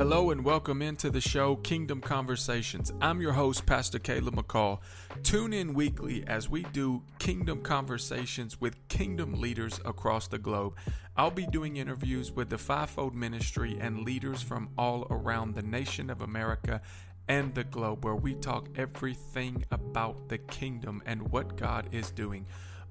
Hello and welcome into the show Kingdom Conversations. I'm your host, Pastor Caleb McCall. Tune in weekly as we do Kingdom Conversations with kingdom leaders across the globe. I'll be doing interviews with the fivefold ministry and leaders from all around the nation of America and the globe where we talk everything about the kingdom and what God is doing.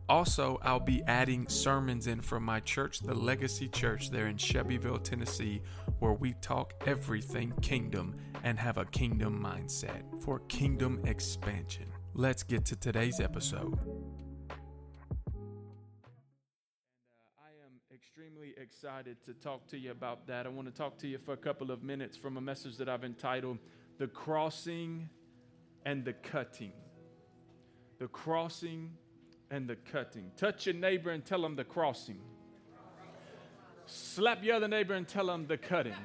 Also, I'll be adding sermons in from my church, the Legacy Church, there in Shelbyville, Tennessee, where we talk everything kingdom and have a kingdom mindset for kingdom expansion. Let's get to today's episode. Uh, I am extremely excited to talk to you about that. I want to talk to you for a couple of minutes from a message that I've entitled The Crossing and the Cutting. The Crossing and the cutting. Touch your neighbor and tell them the crossing. Slap your other neighbor and tell them the cutting.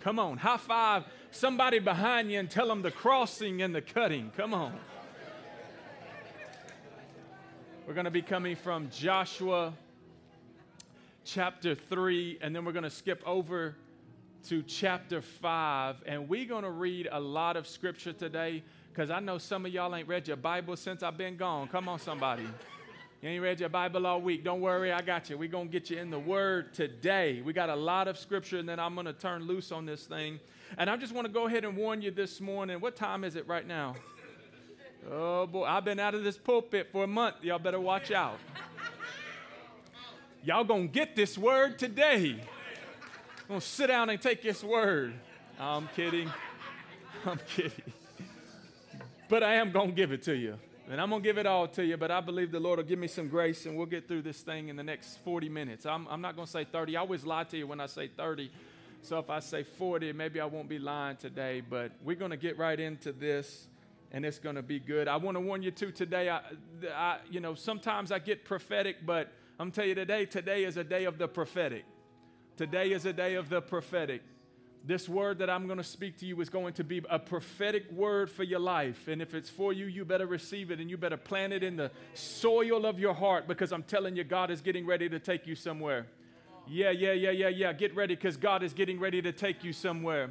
Come on, high five somebody behind you and tell them the crossing and the cutting. Come on. We're going to be coming from Joshua chapter 3, and then we're going to skip over to chapter 5, and we're going to read a lot of scripture today because I know some of y'all ain't read your Bible since I've been gone. Come on, somebody. You ain't read your Bible all week. Don't worry, I got you. We're going to get you in the Word today. We got a lot of scripture, and then I'm going to turn loose on this thing. And I just want to go ahead and warn you this morning. What time is it right now? Oh, boy. I've been out of this pulpit for a month. Y'all better watch out. Y'all going to get this Word today. I'm going to sit down and take this Word. I'm kidding. I'm kidding. But I am going to give it to you. And I'm going to give it all to you, but I believe the Lord will give me some grace and we'll get through this thing in the next 40 minutes. I'm, I'm not going to say 30. I always lie to you when I say 30. So if I say 40, maybe I won't be lying today, but we're going to get right into this and it's going to be good. I want to warn you too today. I, I, you know, sometimes I get prophetic, but I'm telling you today, today is a day of the prophetic. Today is a day of the prophetic this word that I'm going to speak to you is going to be a prophetic word for your life. And if it's for you, you better receive it and you better plant it in the soil of your heart because I'm telling you, God is getting ready to take you somewhere. Yeah, yeah, yeah, yeah, yeah. Get ready because God is getting ready to take you somewhere.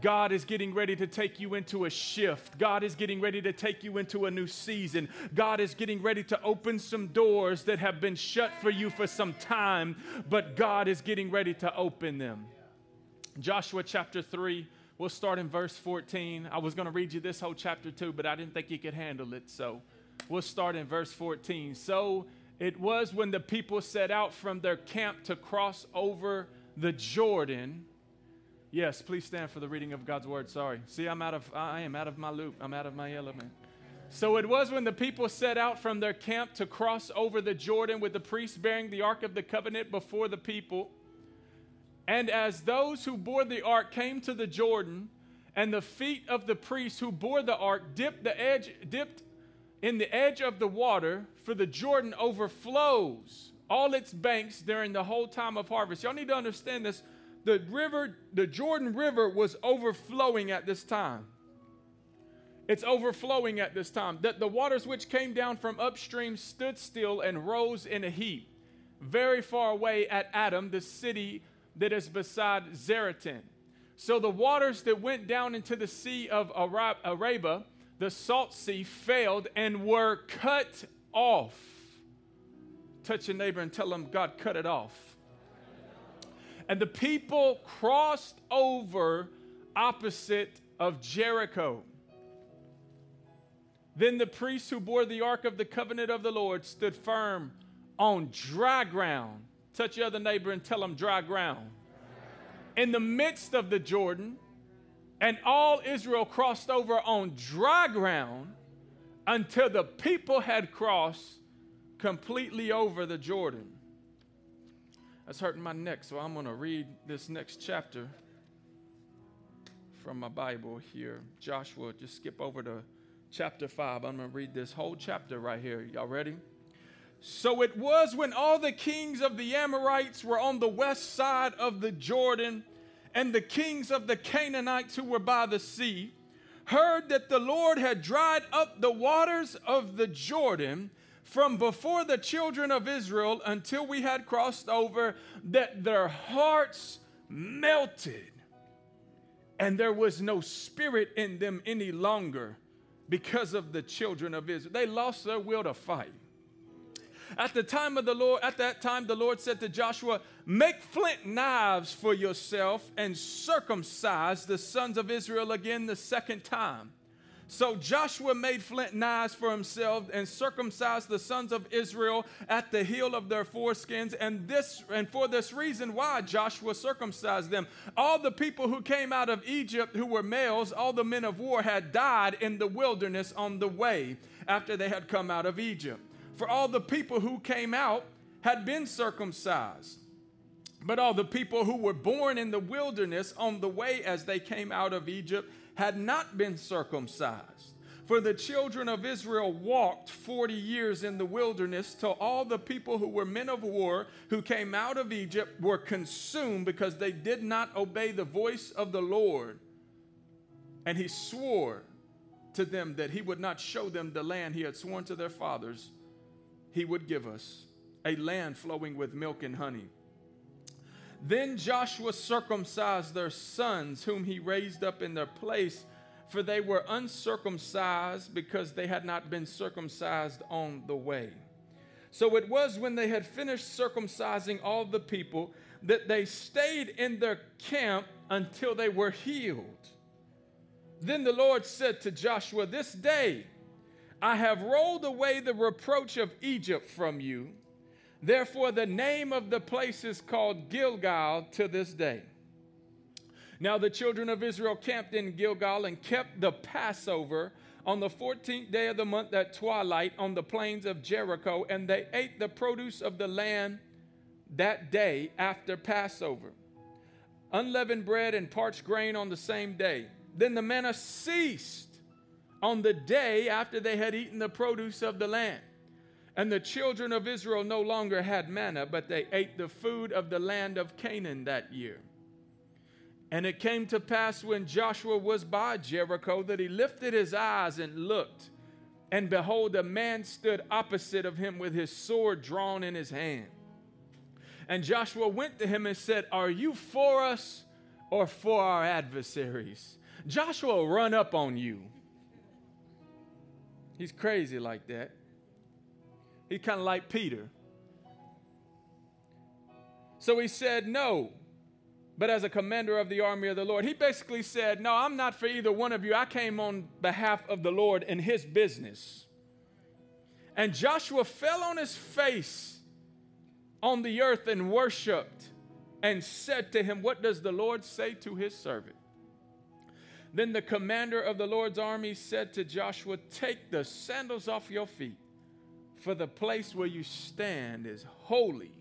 God is getting ready to take you into a shift. God is getting ready to take you into a new season. God is getting ready to open some doors that have been shut for you for some time, but God is getting ready to open them. Joshua chapter 3, we'll start in verse 14. I was going to read you this whole chapter too, but I didn't think you could handle it. So we'll start in verse 14. So it was when the people set out from their camp to cross over the Jordan. Yes, please stand for the reading of God's word. Sorry. See, I'm out of I am out of my loop. I'm out of my element. So it was when the people set out from their camp to cross over the Jordan with the priests bearing the ark of the covenant before the people and as those who bore the ark came to the Jordan, and the feet of the priests who bore the ark dipped the edge, dipped in the edge of the water, for the Jordan overflows all its banks during the whole time of harvest. Y'all need to understand this. The river, the Jordan River was overflowing at this time. It's overflowing at this time. That the waters which came down from upstream stood still and rose in a heap, very far away at Adam, the city that is beside Zaretan. So the waters that went down into the sea of Arabah, the salt sea, failed and were cut off. Touch your neighbor and tell them God cut it off. And the people crossed over opposite of Jericho. Then the priests who bore the ark of the covenant of the Lord stood firm on dry ground Touch your other neighbor and tell them dry ground. In the midst of the Jordan, and all Israel crossed over on dry ground until the people had crossed completely over the Jordan. That's hurting my neck, so I'm going to read this next chapter from my Bible here. Joshua, just skip over to chapter 5. I'm going to read this whole chapter right here. Y'all ready? So it was when all the kings of the Amorites were on the west side of the Jordan, and the kings of the Canaanites who were by the sea heard that the Lord had dried up the waters of the Jordan from before the children of Israel until we had crossed over, that their hearts melted, and there was no spirit in them any longer because of the children of Israel. They lost their will to fight. At the time of the Lord, at that time, the Lord said to Joshua, Make flint knives for yourself and circumcise the sons of Israel again the second time. So Joshua made flint knives for himself and circumcised the sons of Israel at the heel of their foreskins. And this and for this reason why Joshua circumcised them. All the people who came out of Egypt who were males, all the men of war had died in the wilderness on the way after they had come out of Egypt. For all the people who came out had been circumcised. But all the people who were born in the wilderness on the way as they came out of Egypt had not been circumcised. For the children of Israel walked 40 years in the wilderness till all the people who were men of war who came out of Egypt were consumed because they did not obey the voice of the Lord. And he swore to them that he would not show them the land he had sworn to their fathers he would give us a land flowing with milk and honey. Then Joshua circumcised their sons, whom he raised up in their place, for they were uncircumcised because they had not been circumcised on the way. So it was when they had finished circumcising all the people that they stayed in their camp until they were healed. Then the Lord said to Joshua, This day I have rolled away the reproach of Egypt from you Therefore, the name of the place is called Gilgal to this day. Now, the children of Israel camped in Gilgal and kept the Passover on the 14th day of the month at twilight on the plains of Jericho, and they ate the produce of the land that day after Passover. Unleavened bread and parched grain on the same day. Then the manna ceased on the day after they had eaten the produce of the land. And the children of Israel no longer had manna, but they ate the food of the land of Canaan that year. And it came to pass when Joshua was by Jericho that he lifted his eyes and looked, and behold, a man stood opposite of him with his sword drawn in his hand. And Joshua went to him and said, Are you for us or for our adversaries? Joshua run up on you. He's crazy like that. He's kind of like Peter. So he said, No, but as a commander of the army of the Lord. He basically said, No, I'm not for either one of you. I came on behalf of the Lord in his business. And Joshua fell on his face on the earth and worshiped and said to him, What does the Lord say to his servant? Then the commander of the Lord's army said to Joshua, Take the sandals off your feet for the place where you stand is holy.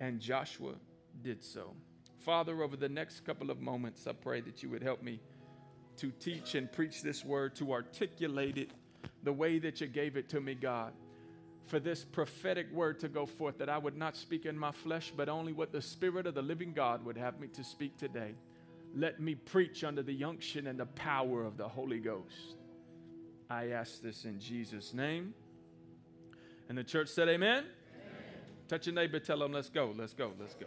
And Joshua did so. Father, over the next couple of moments, I pray that you would help me to teach and preach this word, to articulate it the way that you gave it to me, God. For this prophetic word to go forth, that I would not speak in my flesh, but only what the Spirit of the living God would have me to speak today. Let me preach under the unction and the power of the Holy Ghost. I ask this in Jesus' name. And the church said, Amen. Amen. Touch your neighbor, tell them, Let's go, let's go, let's go.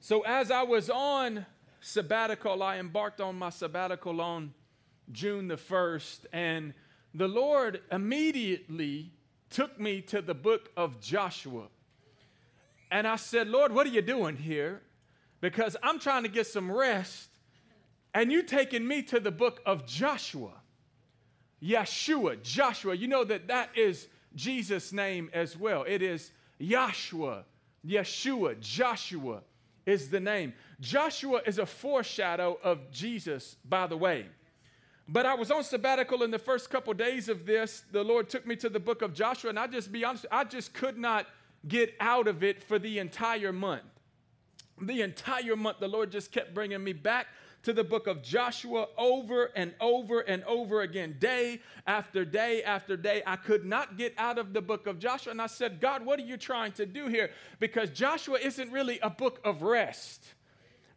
So, as I was on sabbatical, I embarked on my sabbatical on June the 1st, and the Lord immediately took me to the book of Joshua. And I said, Lord, what are you doing here? Because I'm trying to get some rest, and you taking me to the book of Joshua. Yeshua, Joshua. You know that that is Jesus' name as well. It is Yahshua, Yeshua, Joshua is the name. Joshua is a foreshadow of Jesus, by the way. But I was on sabbatical in the first couple days of this. The Lord took me to the book of Joshua, and I just be honest, I just could not get out of it for the entire month. The entire month, the Lord just kept bringing me back to the book of Joshua over and over and over again, day after day after day. I could not get out of the book of Joshua. And I said, God, what are you trying to do here? Because Joshua isn't really a book of rest,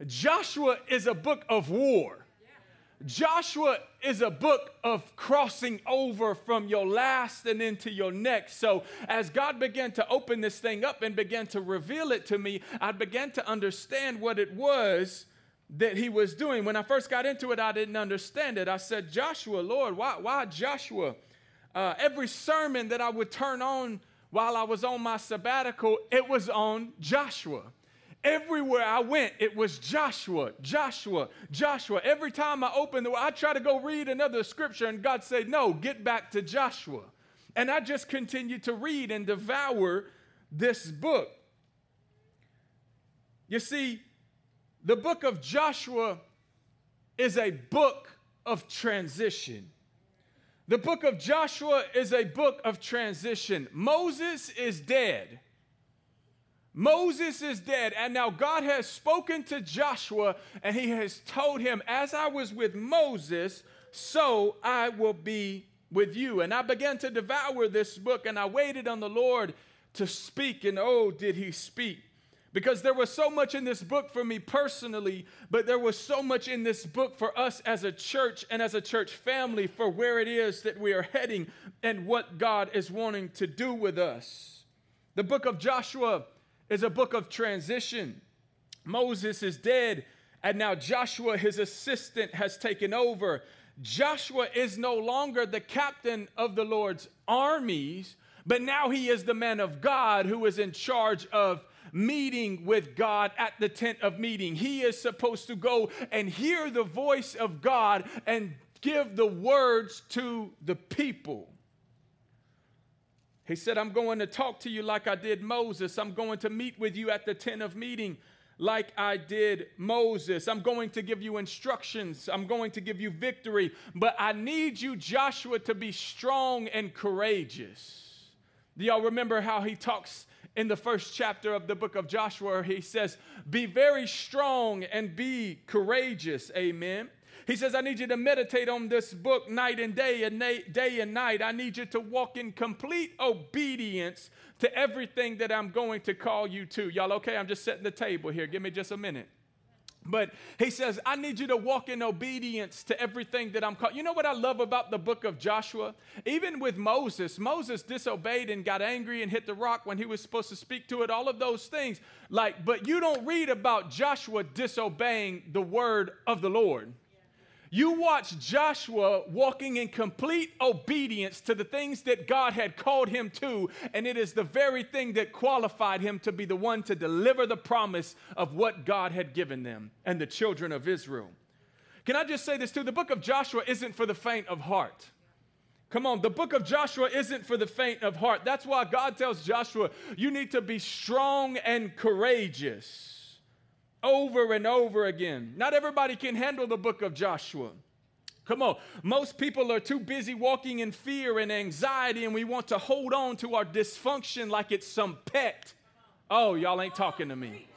Joshua is a book of war. Joshua is a book of crossing over from your last and into your next. So, as God began to open this thing up and began to reveal it to me, I began to understand what it was that he was doing. When I first got into it, I didn't understand it. I said, Joshua, Lord, why, why Joshua? Uh, every sermon that I would turn on while I was on my sabbatical, it was on Joshua. Everywhere I went, it was Joshua, Joshua, Joshua. Every time I opened the I try to go read another scripture, and God said, No, get back to Joshua. And I just continued to read and devour this book. You see, the book of Joshua is a book of transition. The book of Joshua is a book of transition. Moses is dead. Moses is dead, and now God has spoken to Joshua, and he has told him, As I was with Moses, so I will be with you. And I began to devour this book, and I waited on the Lord to speak, and oh, did he speak. Because there was so much in this book for me personally, but there was so much in this book for us as a church and as a church family for where it is that we are heading and what God is wanting to do with us. The book of Joshua is a book of transition. Moses is dead, and now Joshua, his assistant, has taken over. Joshua is no longer the captain of the Lord's armies, but now he is the man of God who is in charge of meeting with God at the tent of meeting. He is supposed to go and hear the voice of God and give the words to the people. He said, I'm going to talk to you like I did Moses. I'm going to meet with you at the tent of meeting like I did Moses. I'm going to give you instructions. I'm going to give you victory. But I need you, Joshua, to be strong and courageous. Do y'all remember how he talks in the first chapter of the book of Joshua, he says, Be very strong and be courageous. Amen. He says, I need you to meditate on this book night and day and na- day and night. I need you to walk in complete obedience to everything that I'm going to call you to. Y'all okay? I'm just setting the table here. Give me just a minute. But he says, I need you to walk in obedience to everything that I'm called. You know what I love about the book of Joshua? Even with Moses, Moses disobeyed and got angry and hit the rock when he was supposed to speak to it, all of those things. Like, but you don't read about Joshua disobeying the word of the Lord. You watch Joshua walking in complete obedience to the things that God had called him to, and it is the very thing that qualified him to be the one to deliver the promise of what God had given them and the children of Israel. Can I just say this too? The book of Joshua isn't for the faint of heart. Come on, the book of Joshua isn't for the faint of heart. That's why God tells Joshua, you need to be strong and courageous over and over again. Not everybody can handle the book of Joshua. Come on. Most people are too busy walking in fear and anxiety, and we want to hold on to our dysfunction like it's some pet. Oh, y'all ain't talking to me.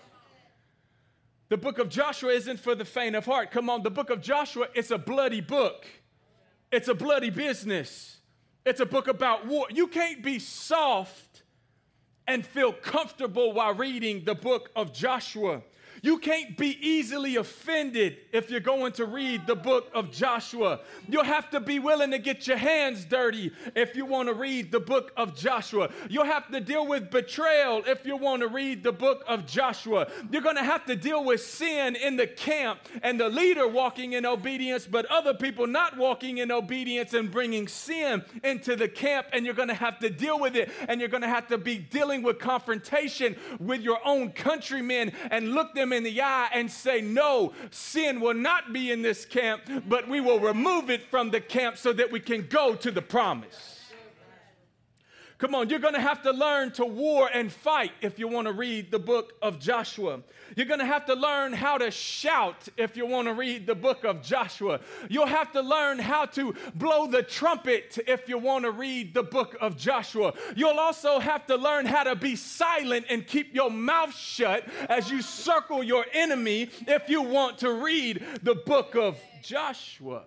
The book of Joshua isn't for the faint of heart. Come on, the book of Joshua, it's a bloody book. It's a bloody business. It's a book about war. You can't be soft and feel comfortable while reading the book of Joshua. You can't be easily offended if you're going to read the book of Joshua. You'll have to be willing to get your hands dirty if you want to read the book of Joshua. You'll have to deal with betrayal if you want to read the book of Joshua. You're going to have to deal with sin in the camp and the leader walking in obedience, but other people not walking in obedience and bringing sin into the camp. And you're going to have to deal with it. And you're going to have to be dealing with confrontation with your own countrymen and look them in the eye and say, No, sin will not be in this camp, but we will remove it from the camp so that we can go to the promise. Come on, you're going to have to learn to war and fight if you want to read the book of Joshua. You're going to have to learn how to shout if you want to read the book of Joshua. You'll have to learn how to blow the trumpet if you want to read the book of Joshua. You'll also have to learn how to be silent and keep your mouth shut as you circle your enemy if you want to read the book of Joshua.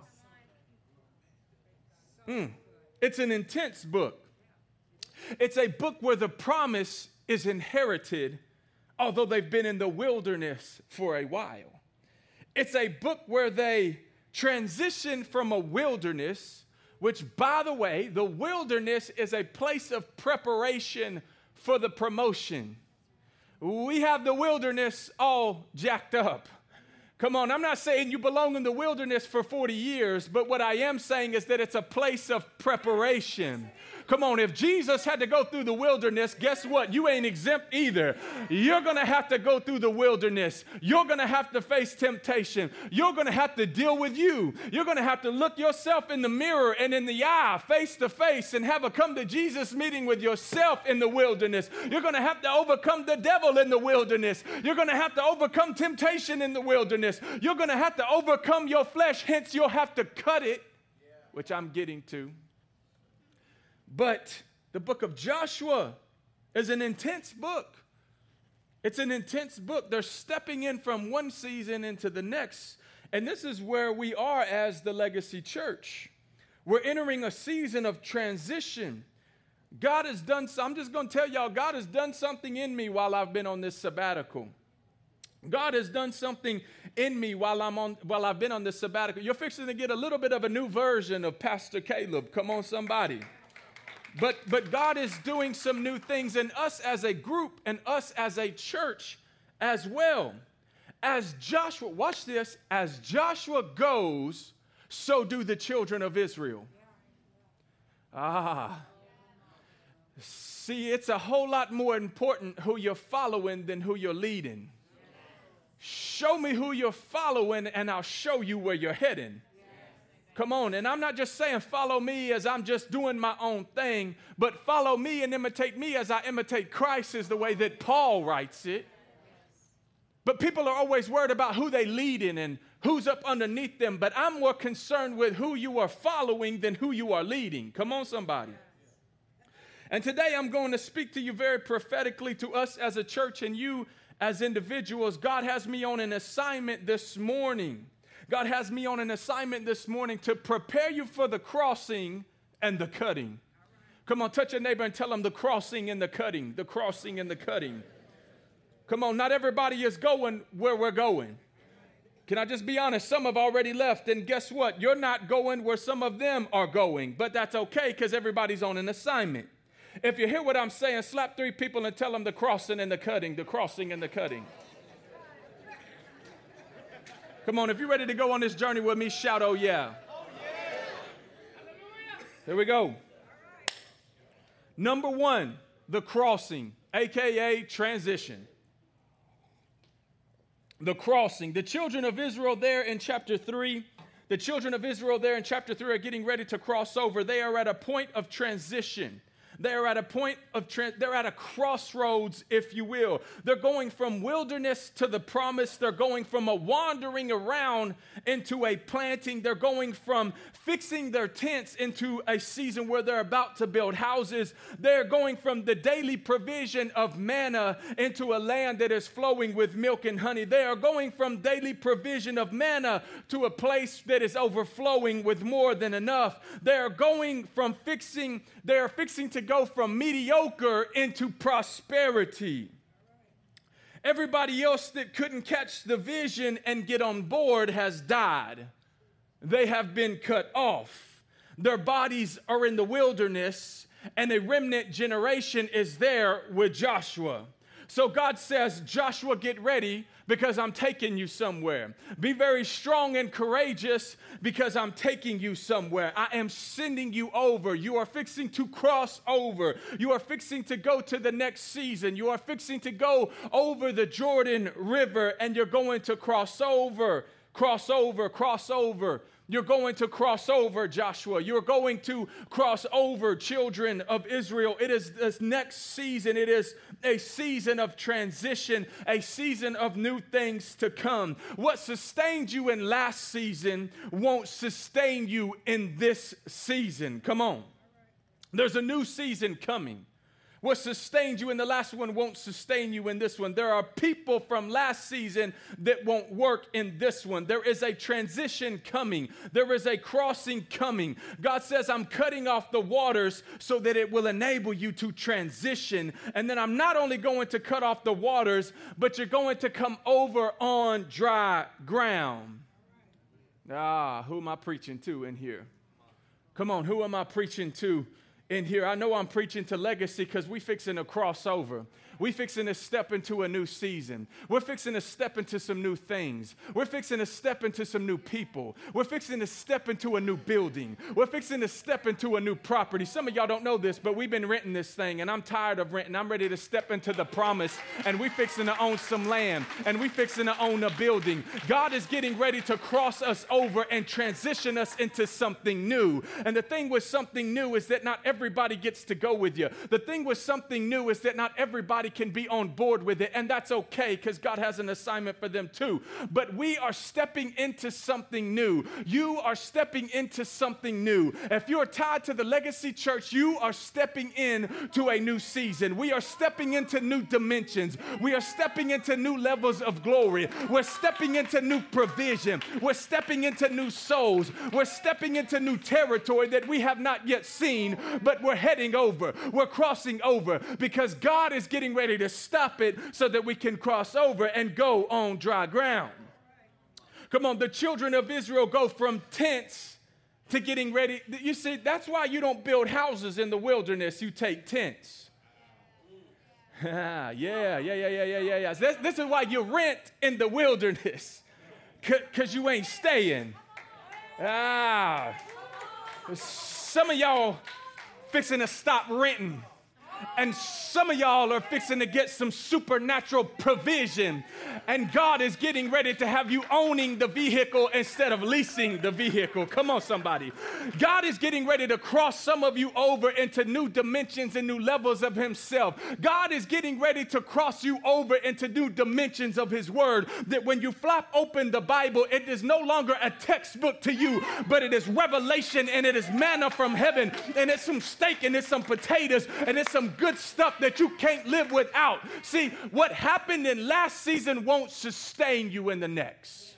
Mm. It's an intense book. It's a book where the promise is inherited, although they've been in the wilderness for a while. It's a book where they transition from a wilderness, which, by the way, the wilderness is a place of preparation for the promotion. We have the wilderness all jacked up. Come on, I'm not saying you belong in the wilderness for 40 years, but what I am saying is that it's a place of preparation. Come on, if Jesus had to go through the wilderness, guess what? You ain't exempt either. You're gonna have to go through the wilderness. You're gonna have to face temptation. You're gonna have to deal with you. You're gonna have to look yourself in the mirror and in the eye, face to face, and have a come to Jesus meeting with yourself in the wilderness. You're gonna have to overcome the devil in the wilderness. You're gonna have to overcome temptation in the wilderness. You're gonna have to overcome your flesh, hence, you'll have to cut it, which I'm getting to. But the book of Joshua is an intense book. It's an intense book. They're stepping in from one season into the next. And this is where we are as the legacy church. We're entering a season of transition. God has done, I'm just going to tell y'all, God has done something in me while I've been on this sabbatical. God has done something in me while I'm on while I've been on this sabbatical. You're fixing to get a little bit of a new version of Pastor Caleb. Come on, somebody. But, but God is doing some new things in us as a group and us as a church as well. As Joshua, watch this, as Joshua goes, so do the children of Israel. Ah. See, it's a whole lot more important who you're following than who you're leading. Show me who you're following, and I'll show you where you're heading. Come on. And I'm not just saying follow me as I'm just doing my own thing, but follow me and imitate me as I imitate Christ, is the way that Paul writes it. But people are always worried about who they lead in and who's up underneath them. But I'm more concerned with who you are following than who you are leading. Come on, somebody. And today I'm going to speak to you very prophetically to us as a church and you as individuals. God has me on an assignment this morning God has me on an assignment this morning to prepare you for the crossing and the cutting. Come on, touch your neighbor and tell them the crossing and the cutting, the crossing and the cutting. Come on, not everybody is going where we're going. Can I just be honest? Some have already left, and guess what? You're not going where some of them are going, but that's okay because everybody's on an assignment. If you hear what I'm saying, slap three people and tell them the crossing and the cutting, the crossing and the cutting. Come on, if you're ready to go on this journey with me, shout, Oh yeah. Oh, yeah. Here we go. Number one, the crossing, aka transition. The crossing. The children of Israel there in chapter 3, the children of Israel there in chapter 3 are getting ready to cross over. They are at a point of transition. They're at a point of, they're at a crossroads, if you will. They're going from wilderness to the promise. They're going from a wandering around into a planting. They're going from fixing their tents into a season where they're about to build houses. They're going from the daily provision of manna into a land that is flowing with milk and honey. They are going from daily provision of manna to a place that is overflowing with more than enough. They are going from fixing, they are fixing to go from mediocre into prosperity. Everybody else that couldn't catch the vision and get on board has died. They have been cut off. Their bodies are in the wilderness, and a remnant generation is there with Joshua. So God says, Joshua, get ready because I'm taking you somewhere. Be very strong and courageous because I'm taking you somewhere. I am sending you over. You are fixing to cross over. You are fixing to go to the next season. You are fixing to go over the Jordan River and you're going to cross over, cross over, cross over. You're going to cross over, Joshua. You're going to cross over, children of Israel. It is this next season. It is a season of transition, a season of new things to come. What sustained you in last season won't sustain you in this season. Come on. There's a new season coming. What sustained you in the last one won't sustain you in this one. There are people from last season that won't work in this one. There is a transition coming, there is a crossing coming. God says, I'm cutting off the waters so that it will enable you to transition. And then I'm not only going to cut off the waters, but you're going to come over on dry ground. Ah, who am I preaching to in here? Come on, who am I preaching to in here? I know I'm preaching to legacy because we fixing a crossover. We fixing to step into a new season. We're fixing to step into some new things. We're fixing to step into some new people. We're fixing to step into a new building. We're fixing to step into a new property. Some of y'all don't know this, but we've been renting this thing, and I'm tired of renting. I'm ready to step into the promise, and we fixing to own some land, and we fixing to own a building. God is getting ready to cross us over and transition us into something new. And the thing with something new is that not everybody gets to go with you. The thing with something new is that not everybody everybody can be on board with it, and that's okay because God has an assignment for them too. But we are stepping into something new. You are stepping into something new. If you're tied to the legacy church, you are stepping in to a new season. We are stepping into new dimensions. We are stepping into new levels of glory. We're stepping into new provision. We're stepping into new souls. We're stepping into new territory that we have not yet seen, but we're heading over. We're crossing over because God is getting ready to stop it so that we can cross over and go on dry ground. Come on, the children of Israel go from tents to getting ready. You see, that's why you don't build houses in the wilderness, you take tents. yeah, yeah, yeah, yeah, yeah, yeah, yeah. This, this is why you rent in the wilderness, because you ain't staying. Ah, some of y'all fixing to stop renting and some of y'all are fixing to get some supernatural provision. And God is getting ready to have you owning the vehicle instead of leasing the vehicle. Come on, somebody. God is getting ready to cross some of you over into new dimensions and new levels of Himself. God is getting ready to cross you over into new dimensions of His Word. That when you flop open the Bible, it is no longer a textbook to you, but it is revelation and it is manna from heaven. And it's some steak and it's some potatoes and it's some good stuff that you can't live without. See, what happened in last season won't sustain you in the next.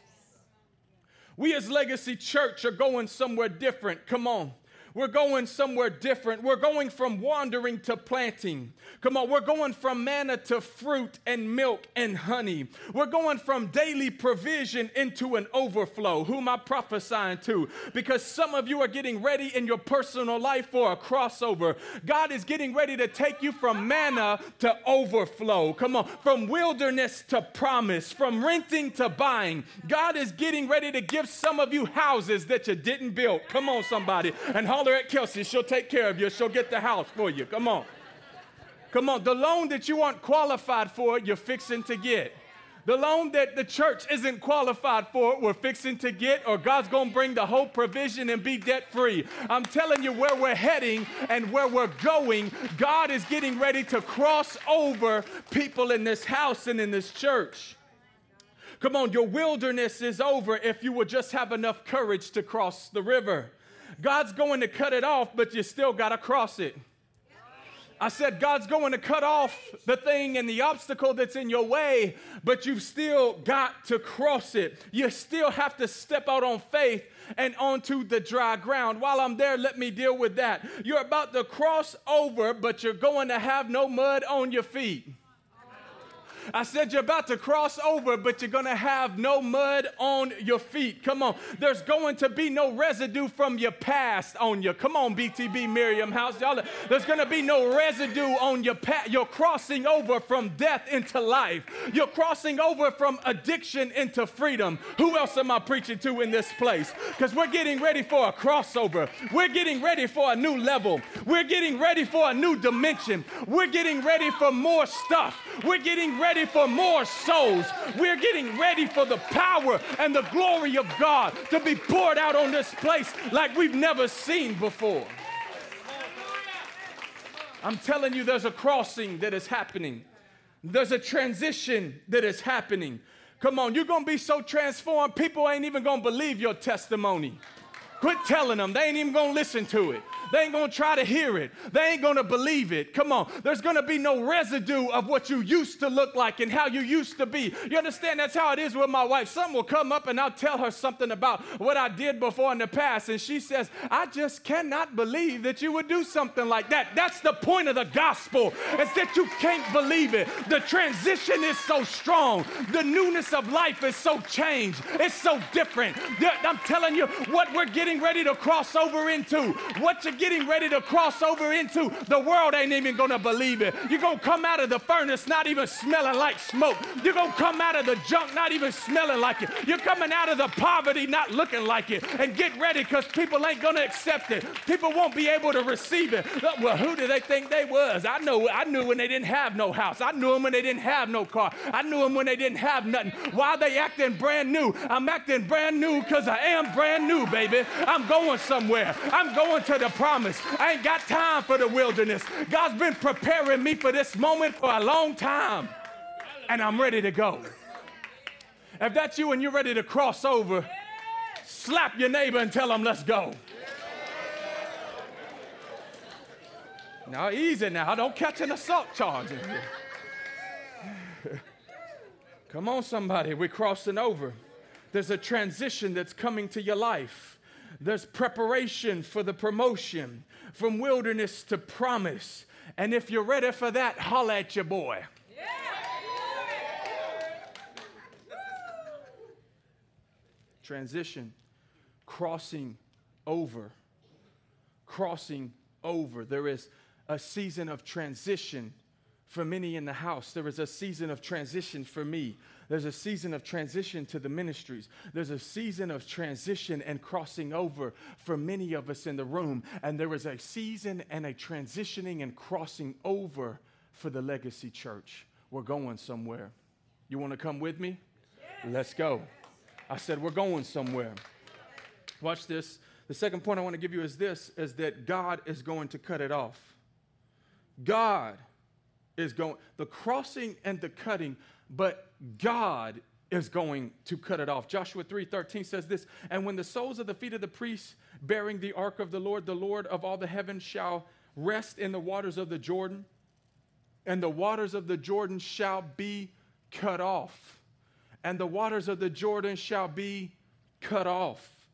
We as Legacy Church are going somewhere different. Come on. We're going somewhere different. We're going from wandering to planting. Come on, we're going from manna to fruit and milk and honey. We're going from daily provision into an overflow. Who am I prophesying to? Because some of you are getting ready in your personal life for a crossover. God is getting ready to take you from manna to overflow. Come on, from wilderness to promise, from renting to buying. God is getting ready to give some of you houses that you didn't build. Come on, somebody. And at Kelsey. She'll take care of you. She'll get the house for you. Come on. Come on. The loan that you aren't qualified for, you're fixing to get. The loan that the church isn't qualified for, we're fixing to get, or God's gonna bring the whole provision and be debt free. I'm telling you where we're heading and where we're going. God is getting ready to cross over people in this house and in this church. Come on, your wilderness is over if you will just have enough courage to cross the river. God's going to cut it off, but you still got to cross it. I said, God's going to cut off the thing and the obstacle that's in your way, but you've still got to cross it. You still have to step out on faith and onto the dry ground. While I'm there, let me deal with that. You're about to cross over, but you're going to have no mud on your feet. I said you're about to cross over, but you're going to have no mud on your feet. Come on. There's going to be no residue from your past on you. Come on, BTB Miriam House. Y'all, there's going to be no residue on your past. You're crossing over from death into life. You're crossing over from addiction into freedom. Who else am I preaching to in this place? Because we're getting ready for a crossover. We're getting ready for a new level. We're getting ready for a new dimension. We're getting ready for more stuff. We're getting ready ready for more souls. We're getting ready for the power and the glory of God to be poured out on this place like we've never seen before. I'm telling you, there's a crossing that is happening. There's a transition that is happening. Come on, you're gonna be so transformed, people ain't even gonna believe your testimony. Quit telling them, they ain't even gonna listen to it. They ain't gonna try to hear it. They ain't gonna believe it. Come on. There's gonna be no residue of what you used to look like and how you used to be. You understand? That's how it is with my wife. Something will come up and I'll tell her something about what I did before in the past. And she says, I just cannot believe that you would do something like that. That's the point of the gospel, is that you can't believe it. The transition is so strong. The newness of life is so changed. It's so different. I'm telling you, what we're getting ready to cross over into, what you're getting ready to cross over into, the world ain't even gonna believe it. You're gonna come out of the furnace not even smelling like smoke. You're gonna come out of the junk not even smelling like it. You're coming out of the poverty not looking like it. And get ready because people ain't gonna accept it. People won't be able to receive it. Uh, well, who do they think they was? I know I knew when they didn't have no house. I knew them when they didn't have no car. I knew them when they didn't have nothing. Why they acting brand new? I'm acting brand new because I am brand new, baby. I'm going somewhere. I'm going to the promise. I ain't got time for the wilderness. God's been preparing me for this moment for a long time. And I'm ready to go. If that's you and you're ready to cross over, slap your neighbor and tell them, let's go. Now, easy now. Don't catch an assault charge in here. Come on, somebody. We're crossing over. There's a transition that's coming to your life. There's preparation for the promotion from wilderness to promise. And if you're ready for that, holla at your boy. Transition, crossing over, crossing over. There is a season of transition for many in the house. There is a season of transition for me. There's a season of transition to the ministries. There's a season of transition and crossing over for many of us in the room. And there is a season and a transitioning and crossing over for the legacy church. We're going somewhere. You want to come with me? Yes. Let's go. I said, We're going somewhere. Watch this. The second point I want to give you is this is that God is going to cut it off. God is going, the crossing and the cutting, but God is going to cut it off. Joshua 3:13 says this, and when the soles of the feet of the priests bearing the ark of the Lord, the Lord of all the heavens shall rest in the waters of the Jordan, and the waters of the Jordan shall be cut off. And the waters of the Jordan shall be cut off.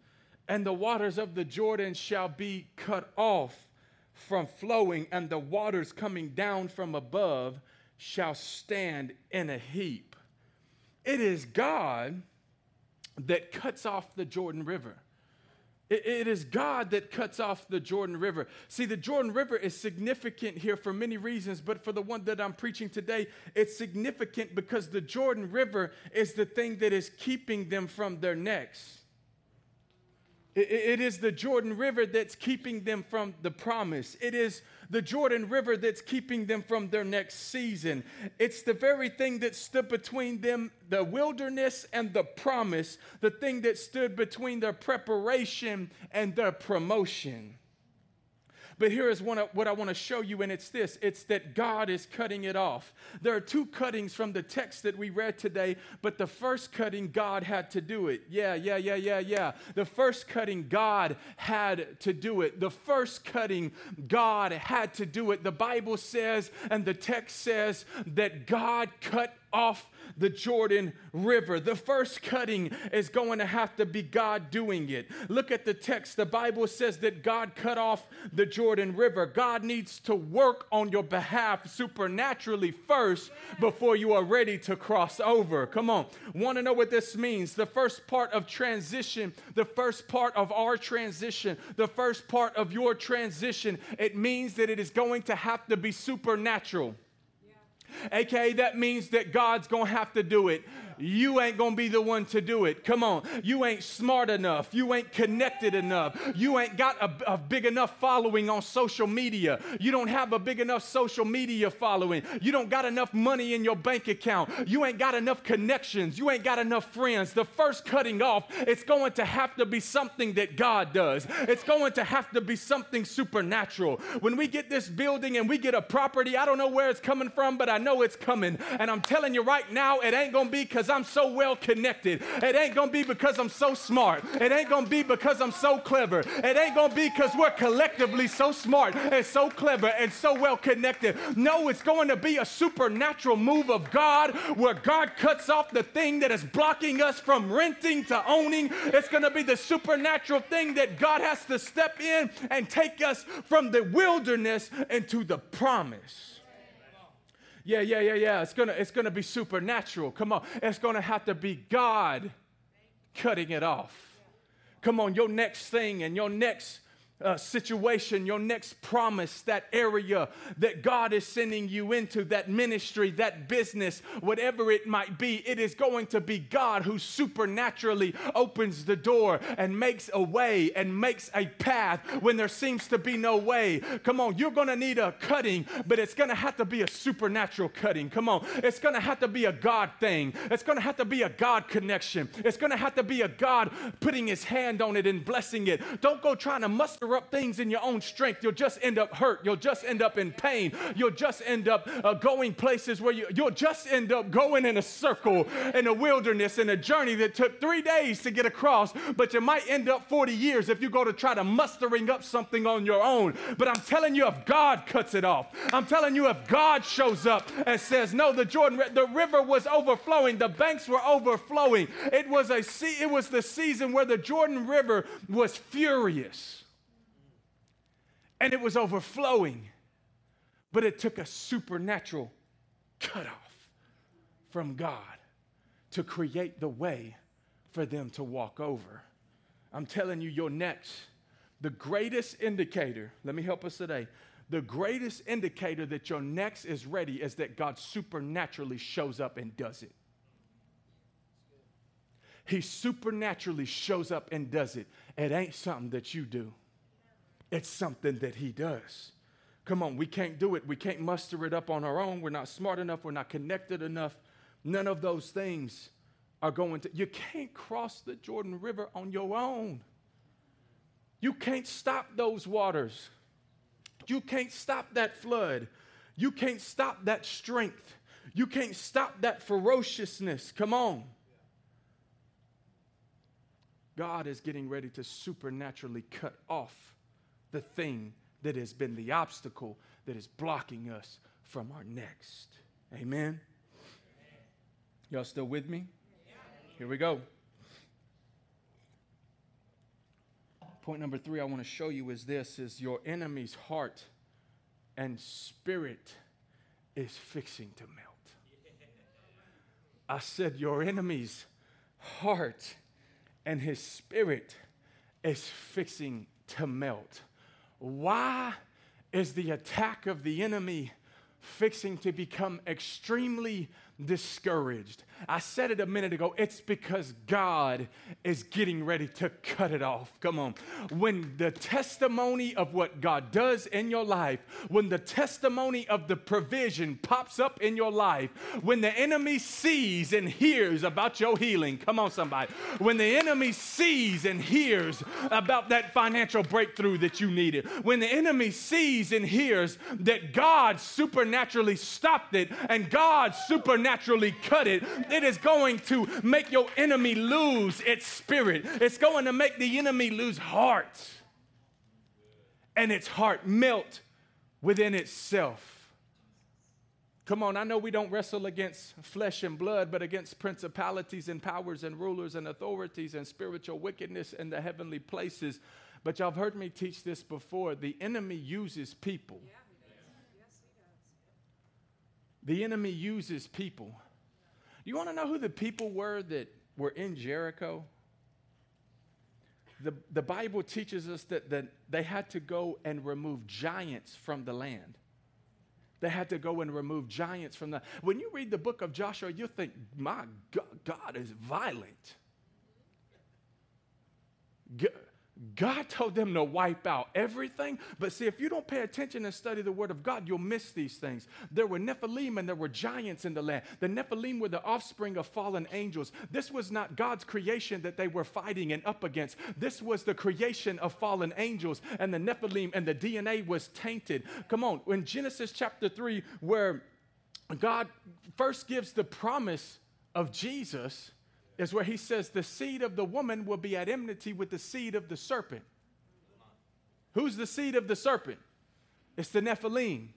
And the waters of the Jordan shall be cut off from flowing, and the waters coming down from above shall stand in a heap. It is God that cuts off the Jordan River. it is God that cuts off the Jordan River. See, the Jordan River is significant here for many reasons, but for the one that I'm preaching today, it's significant because the Jordan River is the thing that is keeping them from their necks. It is the Jordan River that's keeping them from the promise. It is the Jordan River that's keeping them from their next season. It's the very thing that stood between them, the wilderness and the promise, the thing that stood between their preparation and their promotion. But here is one, what I want to show you, and it's this it's that God is cutting it off. There are two cuttings from the text that we read today, but the first cutting, God had to do it. Yeah, yeah, yeah, yeah, yeah. The first cutting, God had to do it. The first cutting, God had to do it. The Bible says, and the text says, that God cut off the Jordan River. The first cutting is going to have to be God doing it. Look at the text. The Bible says that God cut off the Jordan River. God needs to work on your behalf supernaturally first before you are ready to cross over. Come on. Want to know what this means? The first part of transition, the first part of our transition, the first part of your transition, it means that it is going to have to be supernatural. AKA, that means that God's gonna have to do it you ain't gonna be the one to do it. Come on. You ain't smart enough. You ain't connected enough. You ain't got a, a, big enough following on social media. You don't have a big enough social media following. You don't got enough money in your bank account. You ain't got enough connections. You ain't got enough friends. The first cutting off, it's going to have to be something that God does. It's going to have to be something supernatural. When we get this building and we get a property, I don't know where it's coming from, but I know it's coming. And I'm telling you right now, it ain't gonna be because because I'm so well connected. It ain't gonna be because I'm so smart. It ain't gonna be because I'm so clever. It ain't gonna be because we're collectively so smart and so clever and so well connected. No, it's going to be a supernatural move of God where God cuts off the thing that is blocking us from renting to owning. It's gonna be the supernatural thing that God has to step in and take us from the wilderness into the promise. Yeah, yeah, yeah, yeah. It's gonna, it's gonna be supernatural. Come on. It's gonna have to be God cutting it off. Come on, your next thing and your next uh, situation, your next promise, that area that God is sending you into, that ministry, that business, whatever it might be, it is going to be God who supernaturally opens the door and makes a way and makes a path when there seems to be no way. Come on, you're going to need a cutting, but it's going to have to be a supernatural cutting. Come on, it's going to have to be a God thing. It's going to have to be a God connection. It's going to have to be a God putting his hand on it and blessing it. Don't go trying to muster up things in your own strength, you'll just end up hurt. You'll just end up in pain. You'll just end up uh, going places where you, you'll just end up going in a circle in a wilderness in a journey that took three days to get across, but you might end up 40 years if you go to try to mustering up something on your own. But I'm telling you, if God cuts it off, I'm telling you, if God shows up and says, No, the Jordan, the river was overflowing, the banks were overflowing. It was a sea, it was the season where the Jordan River was furious and it was overflowing. But it took a supernatural cutoff from God to create the way for them to walk over. I'm telling you, your next, the greatest indicator, let me help us today. The greatest indicator that your next is ready is that God supernaturally shows up and does it. He supernaturally shows up and does it. It ain't something that you do. It's something that He does. Come on, we can't do it. We can't muster it up on our own. We're not smart enough. We're not connected enough. None of those things are going to. You can't cross the Jordan River on your own. You can't stop those waters. You can't stop that flood. You can't stop that strength. You can't stop that ferociousness. Come on. God is getting ready to supernaturally cut off the thing that has been the obstacle that is blocking us from our next. Amen. Y'all still with me? Here we go. Point number 3 I want to show you is this is your enemy's heart and spirit is fixing to melt. I said your enemy's heart and his spirit is fixing to melt. Why is the attack of the enemy fixing to become extremely discouraged. I said it a minute ago. It's because God is getting ready to cut it off. Come on. When the testimony of what God does in your life, when the testimony of the provision pops up in your life, when the enemy sees and hears about your healing, come on, somebody. When the enemy sees and hears about that financial breakthrough that you needed, when the enemy sees and hears that God supernaturally stopped it and God supernaturally cut it, it is going to make your enemy lose its spirit. It's going to make the enemy lose heart. And its heart melt within itself. Come on, I know we don't wrestle against flesh and blood, but against principalities and powers and rulers and authorities and spiritual wickedness in the heavenly places. But y'all have heard me teach this before. The enemy uses people. Yeah. The enemy uses people. You want to know who the people were that were in Jericho? The, the Bible teaches us that, that they had to go and remove giants from the land. They had to go and remove giants from the. When you read the book of Joshua, you think, my God, God is violent. God told them to wipe out everything. But see, if you don't pay attention and study the Word of God, you'll miss these things. There were Nephilim and there were giants in the land. The Nephilim were the offspring of fallen angels. This was not God's creation that they were fighting and up against. This was the creation of fallen angels, and the Nephilim and the DNA was tainted. Come on, in Genesis chapter 3, where God first gives the promise of Jesus is where he says the seed of the woman will be at enmity with the seed of the serpent. Who's the seed of the serpent? It's the Nephilim.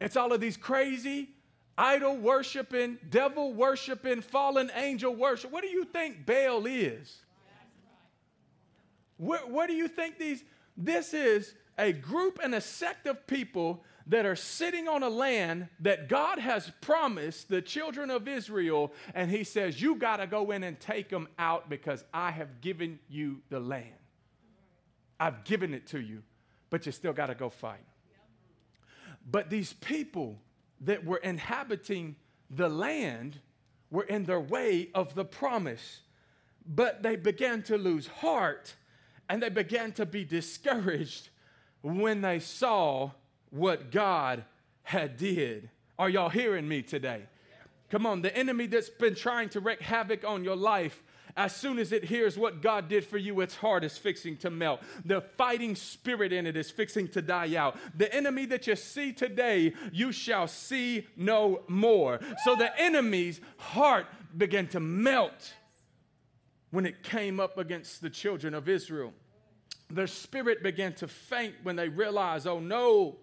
It's all of these crazy, idol worshiping, devil worshiping, fallen angel worship. What do you think Baal is? What, what do you think these? This is a group and a sect of people that are sitting on a land that God has promised the children of Israel, and He says, You got to go in and take them out because I have given you the land. I've given it to you, but you still got to go fight. But these people that were inhabiting the land were in their way of the promise, but they began to lose heart and they began to be discouraged when they saw what God had did. Are y'all hearing me today? Come on, the enemy that's been trying to wreak havoc on your life as soon as it hears what God did for you, its heart is fixing to melt. The fighting spirit in it is fixing to die out. The enemy that you see today, you shall see no more. So the enemy's heart began to melt when it came up against the children of Israel. Their spirit began to faint when they realized, oh no,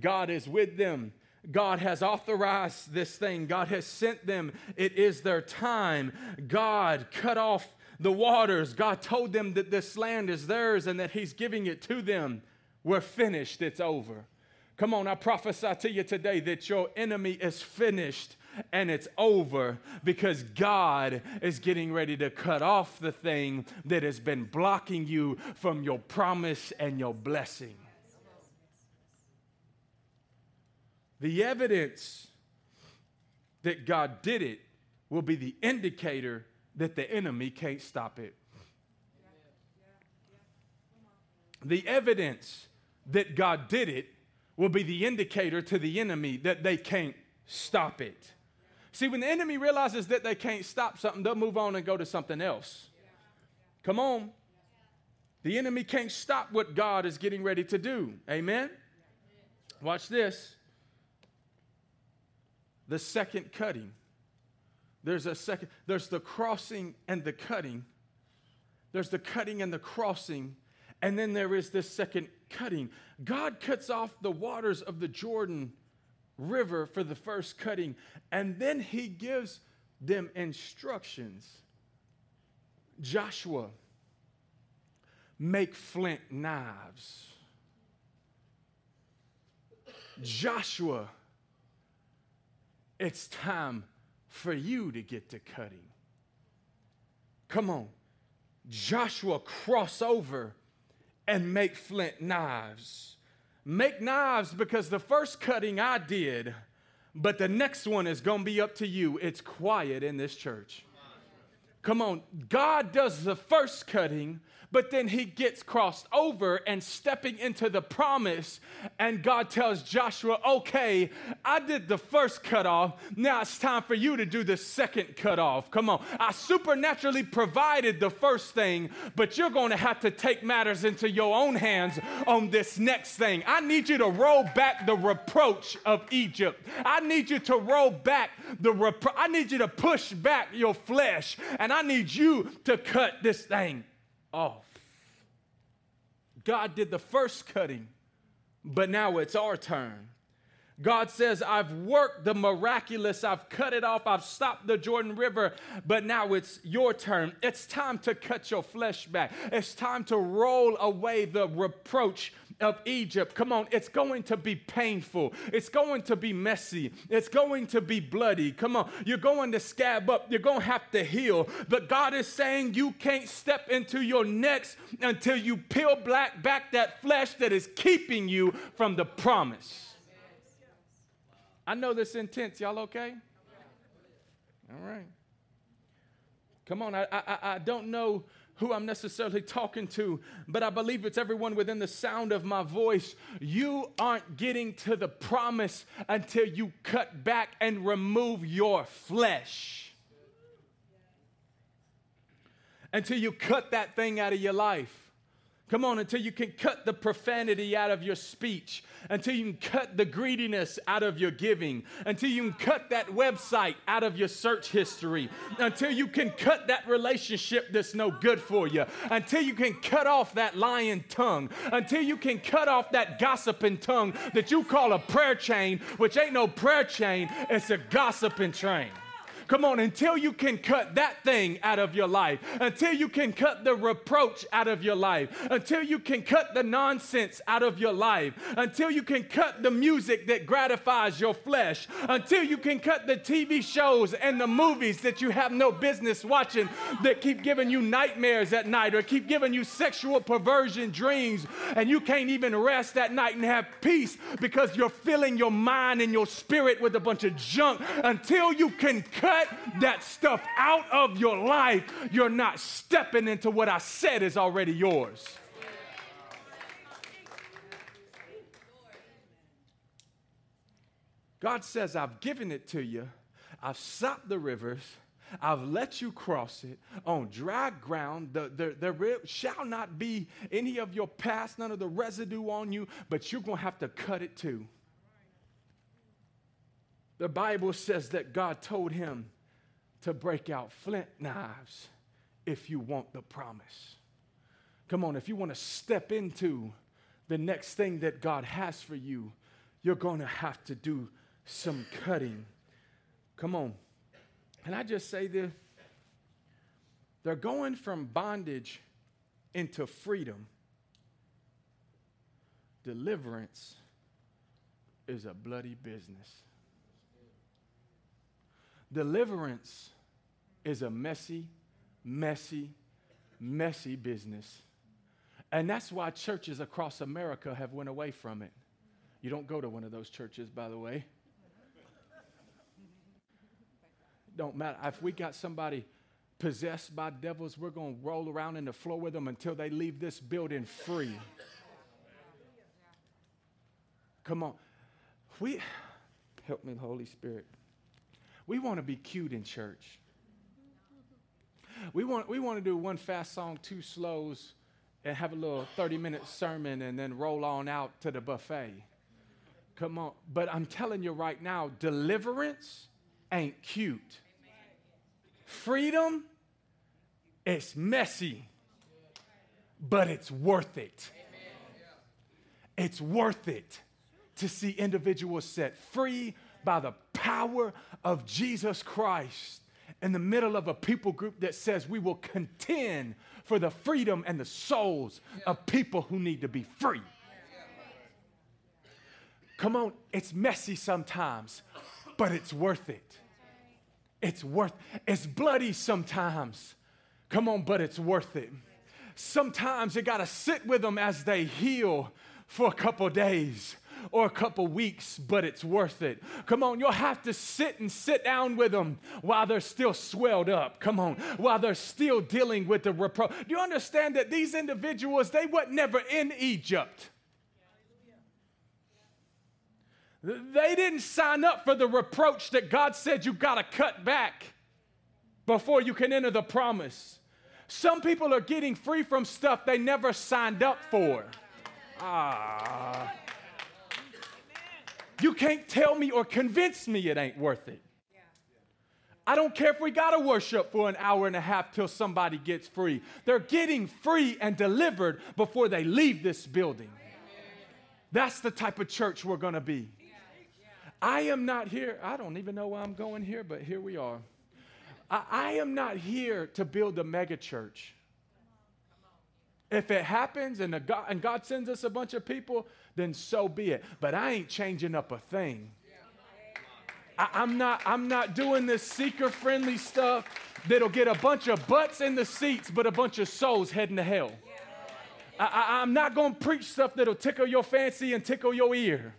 God is with them. God has authorized this thing. God has sent them. It is their time. God cut off the waters. God told them that this land is theirs and that He's giving it to them. We're finished. It's over. Come on, I prophesy to you today that your enemy is finished and it's over because God is getting ready to cut off the thing that has been blocking you from your promise and your blessing. The evidence that God did it will be the indicator that the enemy can't stop it. The evidence that God did it will be the indicator to the enemy that they can't stop it. See, when the enemy realizes that they can't stop something, they'll move on and go to something else. Come on. The enemy can't stop what God is getting ready to do. Amen? Watch this the second cutting. There's a second, there's the crossing and the cutting. There's the cutting and the crossing. And then there is this second cutting. God cuts off the waters of the Jordan River for the first cutting, and then he gives them instructions. Joshua, make flint knives. Joshua, it's time for you to get to cutting. Come on. Joshua, cross over and make flint knives. Make knives because the first cutting I did, but the next one is going to be up to you. It's quiet in this church. Come on. God does the first cutting, but then he gets crossed over and stepping into the promise. And God tells Joshua, okay, I did the first cutoff. Now it's time for you to do the second cutoff. Come on. I supernaturally provided the first thing, but you're going to have to take matters into your own hands on this next thing. I need you to roll back the reproach of Egypt. I need you to roll back the repro- I need you to push back your flesh and I need you to cut this thing off. God did the first cutting, but now it's our turn. God says, I've worked the miraculous, I've cut it off, I've stopped the Jordan River, but now it's your turn. It's time to cut your flesh back. It's time to roll away the reproach of Egypt. Come on, it's going to be painful. It's going to be messy. It's going to be bloody. Come on, you're going to scab up. You're going to have to heal. But God is saying you can't step into your next until you peel black back that flesh that is keeping you from the promise. I know this intense. Y'all okay? All right. Come on, I, I, I don't know who I'm necessarily talking to, but I believe it's everyone within the sound of my voice. You aren't getting to the promise until you cut back and remove your flesh. Until you cut that thing out of your life. Come on, until you can cut the profanity out of your speech, until you can cut the greediness out of your giving, until you can cut that website out of your search history, until you can cut that relationship that's no good for you, until you can cut off that lying tongue, until you can cut off that gossiping tongue that you call a prayer chain, which ain't no prayer chain, it's a gossiping train. Come on, until you can cut that thing out of your life, until you can cut the reproach out of your life, until you can cut the nonsense out of your life, until you can cut the music that gratifies your flesh, until you can cut the TV shows and the movies that you have no business watching that keep giving you nightmares at night or keep giving you sexual perversion dreams, and you can't even rest at night and have peace because you're filling your mind and your spirit with a bunch of junk. Until you can cut that stuff out of your life, you're not stepping into what I said is already yours. God says, I've given it to you. I've stopped the rivers. I've let you cross it on dry ground. The, the, shall not be any of your past, none of the residue on you, but you're going to have to cut it too. The Bible says that God told him to break out flint knives if you want the promise. Come on, if you want to step into the next thing that God has for you, you're going to have to do some cutting. Come on. Can I just say this? They're going from bondage into freedom. Deliverance is a bloody business. Deliverance is a messy, messy, messy business. And that's why churches across America have went away from it. You don't go to one of those churches, by the way. Don't matter. If we got somebody possessed by devils, we're going to roll around in the floor with them until they leave this building free. Come on. We help me, Holy Spirit. We want to be cute in church. We want, we want to do one fast song, two slows, and have a little 30 minute sermon and then roll on out to the buffet. Come on. But I'm telling you right now, deliverance ain't cute. Freedom, it's messy, but it's worth it. It's worth it to see individuals set free by the power of Jesus Christ in the middle of a people group that says we will contend for the freedom and the souls of people who need to be free. Come on, it's messy sometimes, but it's worth it. It's worth it's bloody sometimes. Come on, but it's worth it. Sometimes you got to sit with them as they heal for a couple days or a couple weeks, but it's worth it. Come on, you'll have to sit and sit down with them while they're still swelled up. Come on, while they're still dealing with the reproach. Do you understand that these individuals, they were never in Egypt? They didn't sign up for the reproach that God said you got to cut back before you can enter the promise. Some people are getting free from stuff they never signed up for. Ah. You can't tell me or convince me it ain't worth it. I don't care if we got to worship for an hour and a half till somebody gets free. They're getting free and delivered before they leave this building. That's the type of church we're going to be. I am not here. I don't even know why I'm going here, but here we are. I, I am not here to build a mega church. If it happens and, God, and God sends us a bunch of people, then so be it. But I ain't changing up a thing. I, I'm not, I'm not doing this seeker friendly stuff that'll get a bunch of butts in the seats, but a bunch of souls heading to hell. I, am not going to preach stuff that'll tickle your fancy and tickle your ear.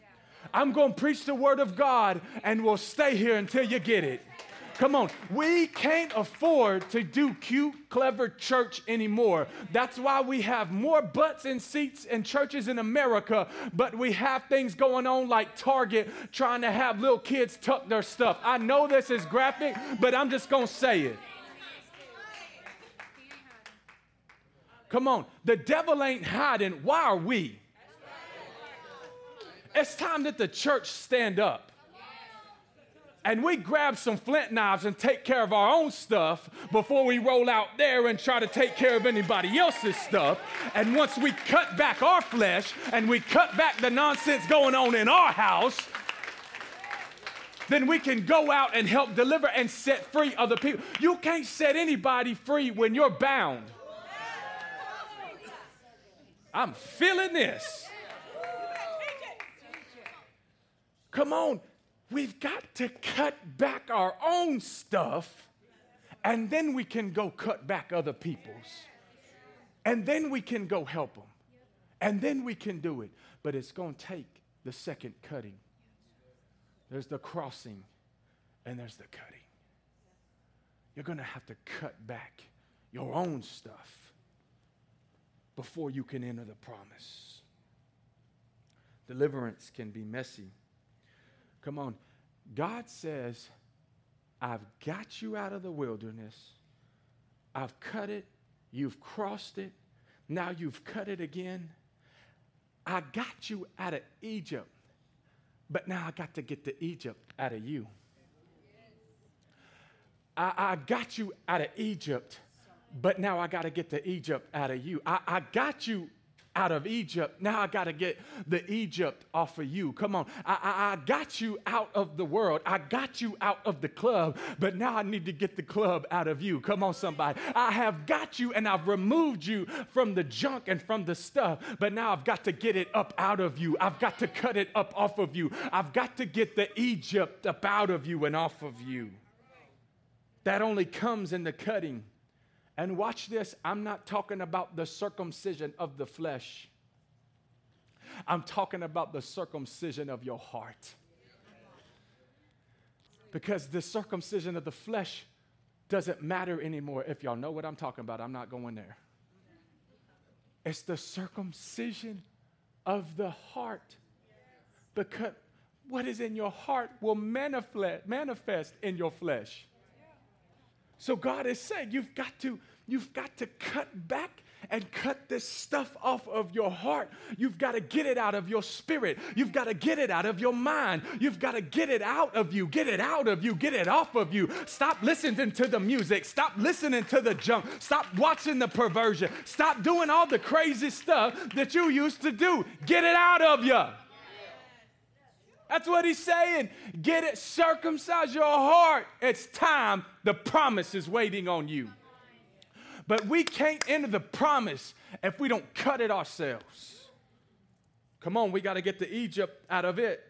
I'm going to preach the word of God and we'll stay here until you get it. Come on. We can't afford to do cute, clever church anymore. That's why we have more butts and seats in churches in America, but we have things going on like Target trying to have little kids tuck their stuff. I know this is graphic, but I'm just going to say it. Come on, the devil ain't hiding. Why are we? It's time that the church stand up and we grab some flint knives and take care of our own stuff before we roll out there and try to take care of anybody else's stuff. And once we cut back our flesh and we cut back the nonsense going on in our house, then we can go out and help deliver and set free other people. You can't set anybody free when you're bound. I'm feeling this. Come on. We've got to cut back our own stuff, and then we can go cut back other people's. And then we can go help them. And then we can do it. But it's going to take the second cutting. There's the crossing, and there's the cutting. You're going to have to cut back your own stuff before you can enter the promise. Deliverance can be messy. Come on. God says, I've got you out of the wilderness. I've cut it. You've crossed it. Now you've cut it again. I got you out of Egypt, but now I got to get the Egypt out of you. I, I got you out of Egypt, but now I got to get the Egypt out of you. I, I got you out of Egypt. Now I got to get the Egypt off of you. Come on. I, I, I, got you out of the world. I got you out of the club, but now I need to get the club out of you. Come on, somebody. I have got you and I've removed you from the junk and from the stuff, but now I've got to get it up out of you. I've got to cut it up off of you. I've got to get the Egypt up out of you and off of you. That only comes in the cutting. And watch this, I'm not talking about the circumcision of the flesh. I'm talking about the circumcision of your heart. Because the circumcision of the flesh doesn't matter anymore. If y'all know what I'm talking about, I'm not going there. It's the circumcision of the heart. Because what is in your heart will manifest, manifest in your flesh. So God is saying you've got to you've got to cut back and cut this stuff off of your heart. You've got to get it out of your spirit. You've got to get it out of your mind. You've got to get it out of you. Get it out of you. Get it off of you. Stop listening to the music. Stop listening to the junk. Stop watching the perversion. Stop doing all the crazy stuff that you used to do. Get it out of you. That's what he's saying. Get it, circumcise your heart. It's time. The promise is waiting on you. But we can't enter the promise if we don't cut it ourselves. Come on, we got to get the Egypt out of it,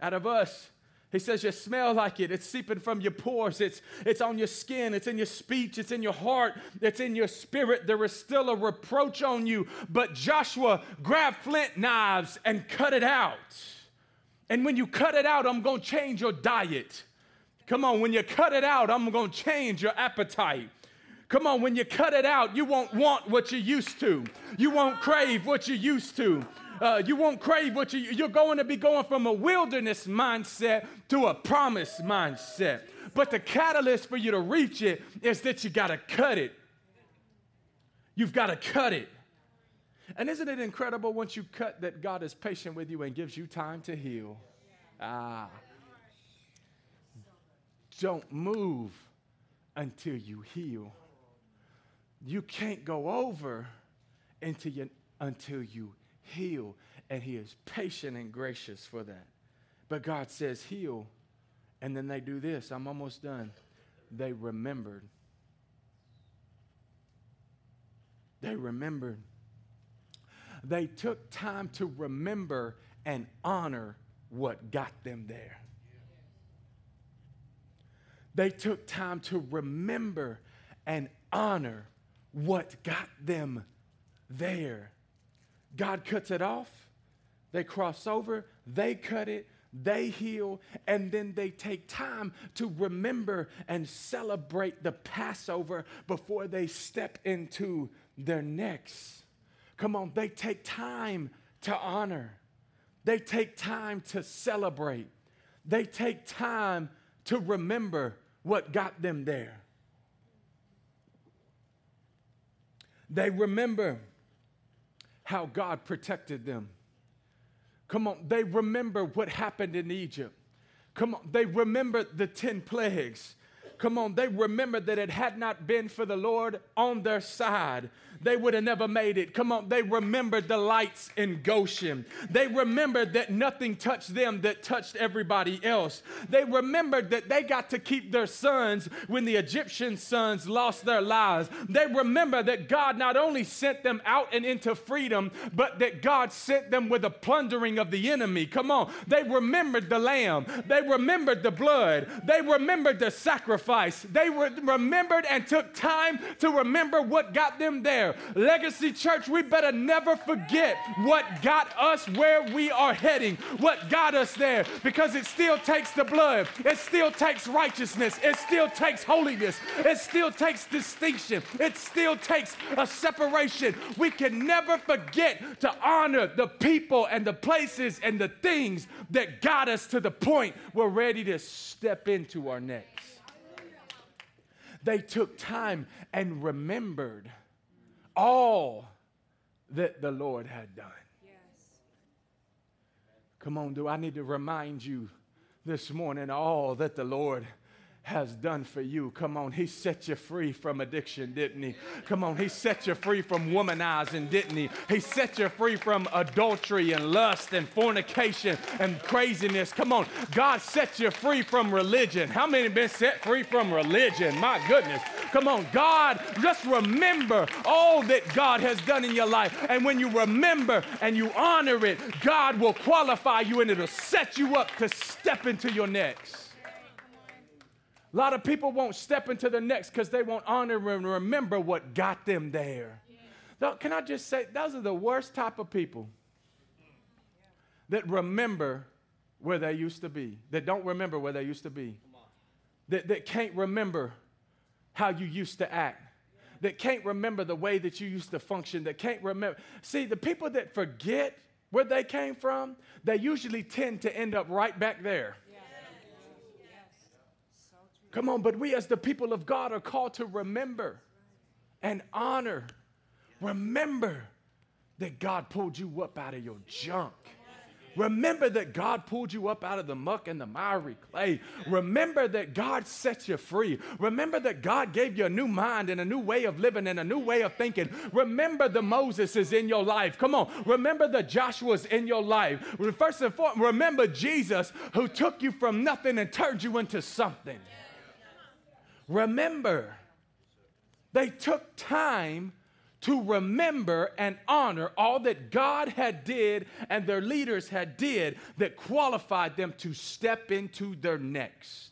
out of us. He says you smell like it. It's seeping from your pores. It's, it's on your skin. It's in your speech. It's in your heart. It's in your spirit. There is still a reproach on you. But Joshua, grab flint knives and cut it out. And when you cut it out, I'm going to change your diet. Come on, when you cut it out, I'm going to change your appetite. Come on, when you cut it out, you won't want what you used to. You won't crave what you used to. Uh, you won't crave what you, you're going to be going from a wilderness mindset to a promise mindset. But the catalyst for you to reach it is that you got to cut it. You've got to cut it. And isn't it incredible once you cut that God is patient with you and gives you time to heal? Ah. Don't move until you heal. You can't go over until you, until you heal. And He is patient and gracious for that. But God says, heal. And then they do this. I'm almost done. They remembered. They remembered. They took time to remember and honor what got them there. They took time to remember and honor what got them there. God cuts it off, they cross over, they cut it, they heal, and then they take time to remember and celebrate the Passover before they step into their next. Come on, they take time to honor, they take time to celebrate, they take time to remember what got them there. They remember how God protected them. Come on, they remember what happened in Egypt. Come on, they remember the 10 plagues. Come on, they remembered that it had not been for the Lord on their side, they would have never made it. Come on, they remembered the lights in Goshen. They remembered that nothing touched them that touched everybody else. They remembered that they got to keep their sons when the Egyptian sons lost their lives. They remember that God not only sent them out and into freedom, but that God sent them with a plundering of the enemy. Come on, they remembered the lamb. They remembered the blood. They remembered the sacrifice. They re- remembered and took time to remember what got them there. Legacy Church, we better never forget what got us where we are heading, what got us there, because it still takes the blood, it still takes righteousness, it still takes holiness, it still takes distinction, it still takes a separation. We can never forget to honor the people and the places and the things that got us to the point we're ready to step into our next. They took time and remembered all that the Lord had done. Yes. Come on, do I need to remind you this morning all that the Lord has done for you. Come on, He set you free from addiction, didn't He? Come on, He set you free from womanizing, didn't He? He set you free from adultery and lust and fornication and craziness. Come on, God set you free from religion. How many been set free from religion? My goodness. Come on, God, just remember all that God has done in your life. And when you remember and you honor it, God will qualify you and it'll set you up to step into your next. A lot of people won't step into the next because they won't honor and remember what got them there. Yeah. Can I just say, those are the worst type of people that remember where they used to be, that don't remember where they used to be, that, that can't remember how you used to act, that can't remember the way that you used to function, that can't remember. See, the people that forget where they came from, they usually tend to end up right back there. Come on, but we as the people of God are called to remember and honor. Remember that God pulled you up out of your junk. Remember that God pulled you up out of the muck and the miry clay. Remember that God set you free. Remember that God gave you a new mind and a new way of living and a new way of thinking. Remember the Moseses in your life. Come on. Remember the Joshuas in your life. First and foremost, remember Jesus who took you from nothing and turned you into something. Remember, they took time to remember and honor all that God had did and their leaders had did that qualified them to step into their next.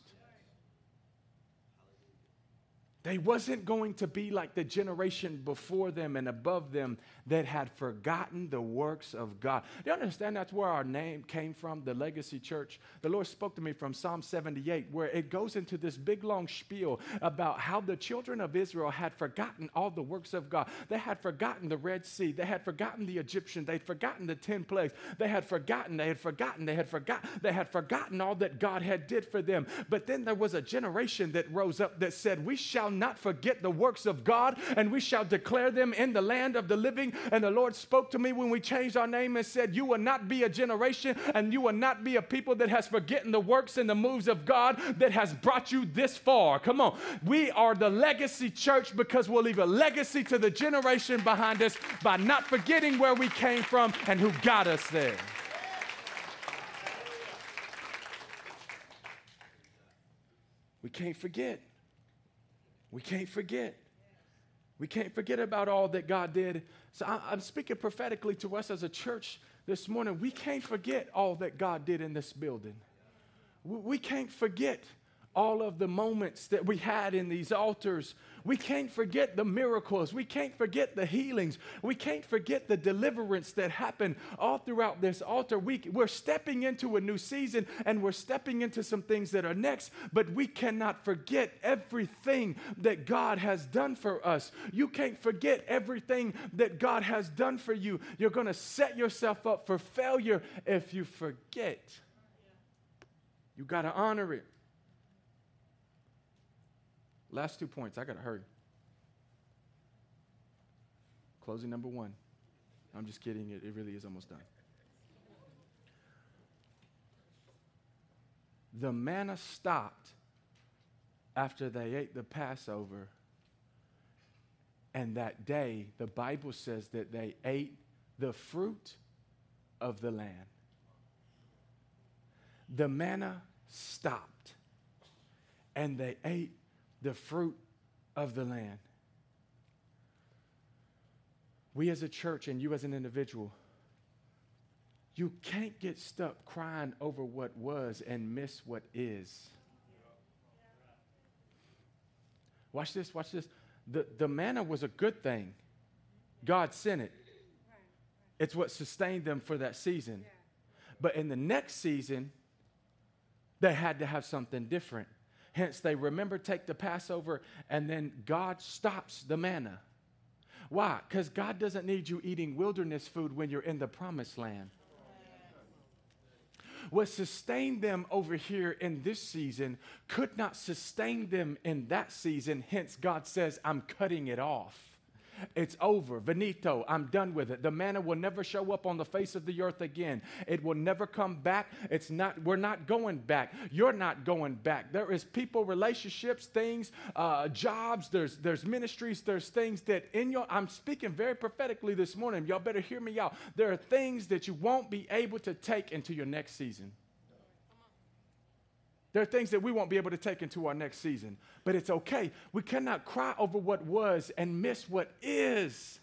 They wasn't going to be like the generation before them and above them that had forgotten the works of God. Do you understand that's where our name came from, the Legacy Church? The Lord spoke to me from Psalm 78, where it goes into this big long spiel about how the children of Israel had forgotten all the works of God. They had forgotten the Red Sea, they had forgotten the Egyptian, they'd forgotten the 10 plagues, they had forgotten, they had forgotten, they had forgotten, they had forgotten all that God had did for them. But then there was a generation that rose up that said, We shall not forget the works of God, and we shall declare them in the land of the living. And the Lord spoke to me when we changed our name and said, You will not be a generation, and you will not be a people that has forgotten the works and the moves of God that has brought you this far. Come on. We are the legacy church because we'll leave a legacy to the generation behind us by not forgetting where we came from and who got us there. We can't forget. We can't forget. We can't forget about all that God did. So I, am speaking prophetically to us as a church this morning. We can't forget all that God did in this building. We, we can't forget all of the moments that we had in these altars. We can't forget the miracles. We can't forget the healings. We can't forget the deliverance that happened all throughout this altar. We, we're stepping into a new season and we're stepping into some things that are next, but we cannot forget everything that God has done for us. You can't forget everything that God has done for you. You're going to set yourself up for failure if you forget. You got to honor it. Last two points. I got to hurry. Closing number one. I'm just kidding. It, it really is almost done. The manna stopped after they ate the Passover. And that day, the Bible says that they ate the fruit of the land. The manna stopped, and they ate the fruit of the land. We as a church and you as an individual, you can't get stuck crying over what was and miss what is. Watch this, watch this. The, the manna was a good thing. God sent it. It's what sustained them for that season. But in the next season, they had to have something different. Hence, they remember take the Passover, and then God stops the manna. Why? Because God doesn't need you eating wilderness food when you're in the promised land. What sustained them over here in this season could not sustain them in that season. Hence, God says, I'm cutting it off. It's over. Venito. I'm done with it. The manna will never show up on the face of the earth again. It will never come back. It's not, we're not going back. You're not going back. There is people, relationships, things, uh, jobs, there's, there's ministries, there's things that in your, I'm speaking very prophetically this morning. Y'all better hear me out. There are things that you won't be able to take into your next season. There are things that we won't be able to take into our next season, but it's okay. We cannot cry over what was and miss what is.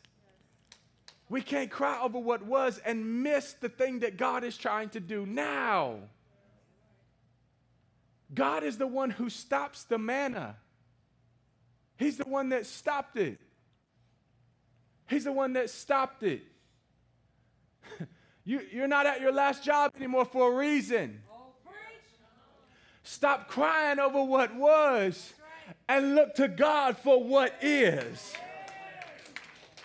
We can't cry over what was and miss the thing that God is trying to do now. God is the one who stops the manna. He's the one that stopped it. He's the one that stopped it. you, you're not at your last job anymore for a reason. Stop crying over what was and look to God for what is.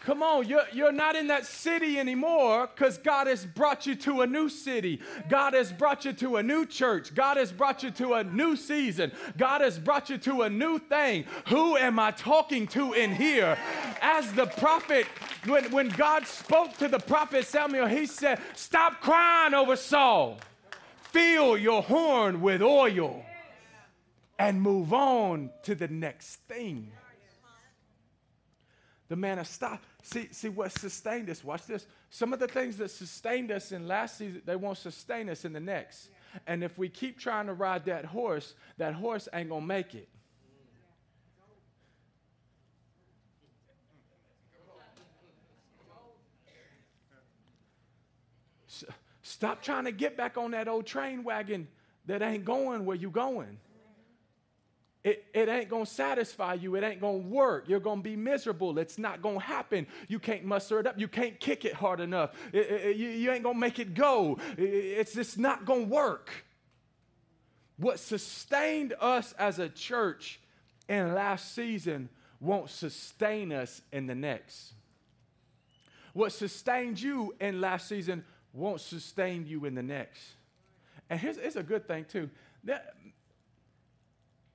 Come on, you're, you're not in that city anymore because God has brought you to a new city. God has brought you to a new church. God has brought you to a new season. God has brought you to a new thing. Who am I talking to in here? As the prophet, when, when God spoke to the prophet Samuel, he said, Stop crying over Saul fill your horn with oil and move on to the next thing. The manna stop. See, see what sustained us. Watch this. Some of the things that sustained us in last season, they won't sustain us in the next. And if we keep trying to ride that horse, that horse ain't gonna make it. Stop trying to get back on that old train wagon that ain't going where you going. It, it ain't to satisfy you. It ain't to work. You're to be miserable. It's not to happen. You can't muster it up. You can't kick it hard enough. It, it, you, you ain't to make it go. it's just not to work. What sustained us as a church in last season won't sustain us in the next. What sustained you in last season won't sustain you in the next. And here's it's a good thing too. That,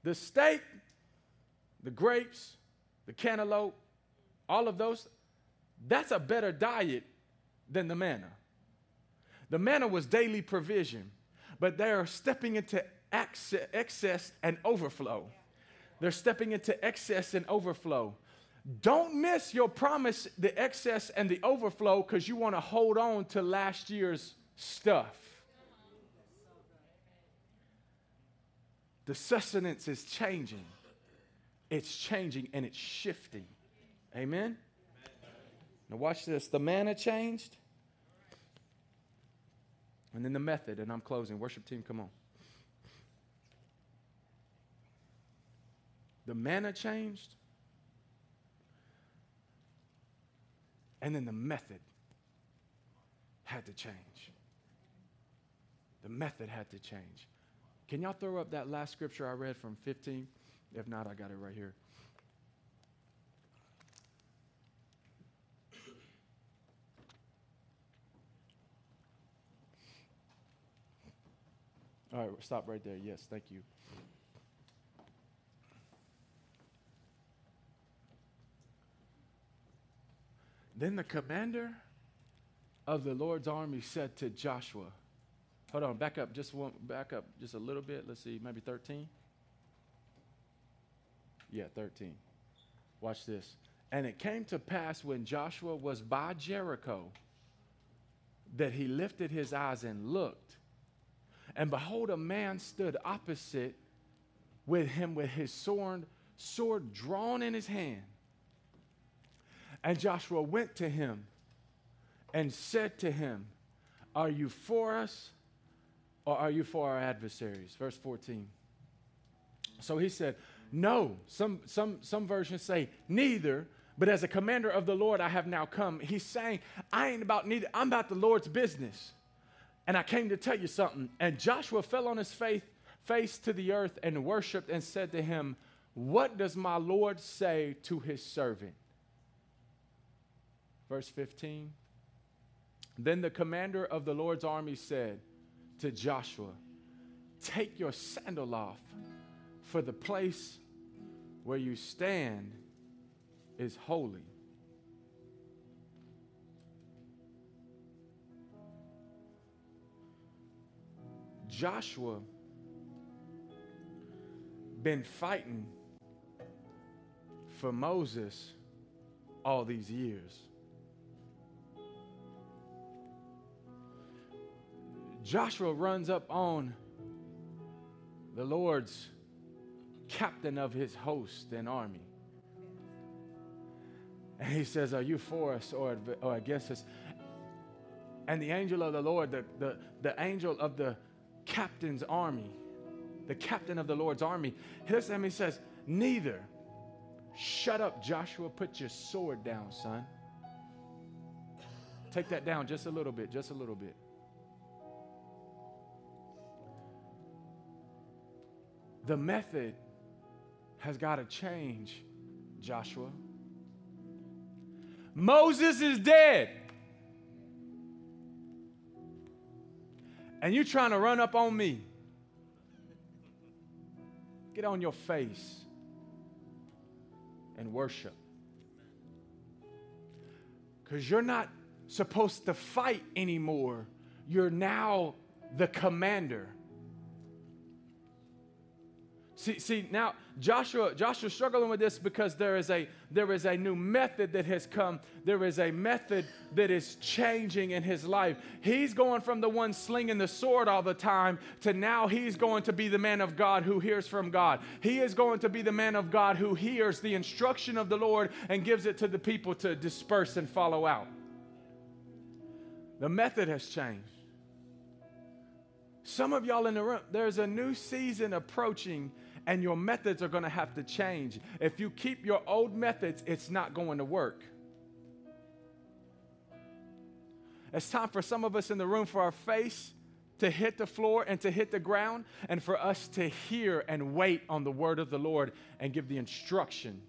the steak, the grapes, the cantaloupe, all of those, that's a better diet than the manna. The manna was daily provision, but they are stepping into excess and overflow. They're stepping into excess and overflow. Don't miss your promise, the excess and the overflow, because you want to hold on to last year's stuff. The sustenance is changing. It's changing and it's shifting. Amen? Now, watch this. The manna changed. And then the method, and I'm closing. Worship team, come on. The manna changed. And then the method had to change. The method had to change. Can y'all throw up that last scripture I read from 15? If not, I got it right here. All right, stop right there. Yes, thank you. Then the commander of the Lord's army said to Joshua, Hold on, back up just one back up just a little bit. Let's see, maybe 13. Yeah, 13. Watch this. And it came to pass when Joshua was by Jericho that he lifted his eyes and looked. And behold, a man stood opposite with him with his sword, sword drawn in his hand. And Joshua went to him and said to him, Are you for us or are you for our adversaries? Verse 14. So he said, No. Some, some, some versions say, Neither. But as a commander of the Lord, I have now come. He's saying, I ain't about neither. I'm about the Lord's business. And I came to tell you something. And Joshua fell on his faith, face to the earth and worshiped and said to him, What does my Lord say to his servant? Verse 15. Then the commander of the Lord's army said to Joshua, Take your sandal off, for the place where you stand is holy. Joshua been fighting for Moses all these years. Joshua runs up on the Lord's captain of his host and army. And he says, Are you for us or, or against us? And the angel of the Lord, the, the, the angel of the captain's army, the captain of the Lord's army, looks at him and says, Neither. Shut up, Joshua. Put your sword down, son. Take that down just a little bit, just a little bit. The method has got to change, Joshua. Moses is dead. And you're trying to run up on me. Get on your face and worship. Because you're not supposed to fight anymore. You're now the commander. See, see now Joshua, Joshua's struggling with this because there is a there is a new method that has come. There is a method that is changing in his life. He's going from the one slinging the sword all the time to now he's going to be the man of God who hears from God. He is going to be the man of God who hears the instruction of the Lord and gives it to the people to disperse and follow out. The method has changed. Some of y'all in the room, there's a new season approaching and your methods are going to have to change. If you keep your old methods, it's not going to work. It's time for some of us in the room for our face to hit the floor and to hit the ground, and for us to hear and wait on the word of the Lord and give the instruction.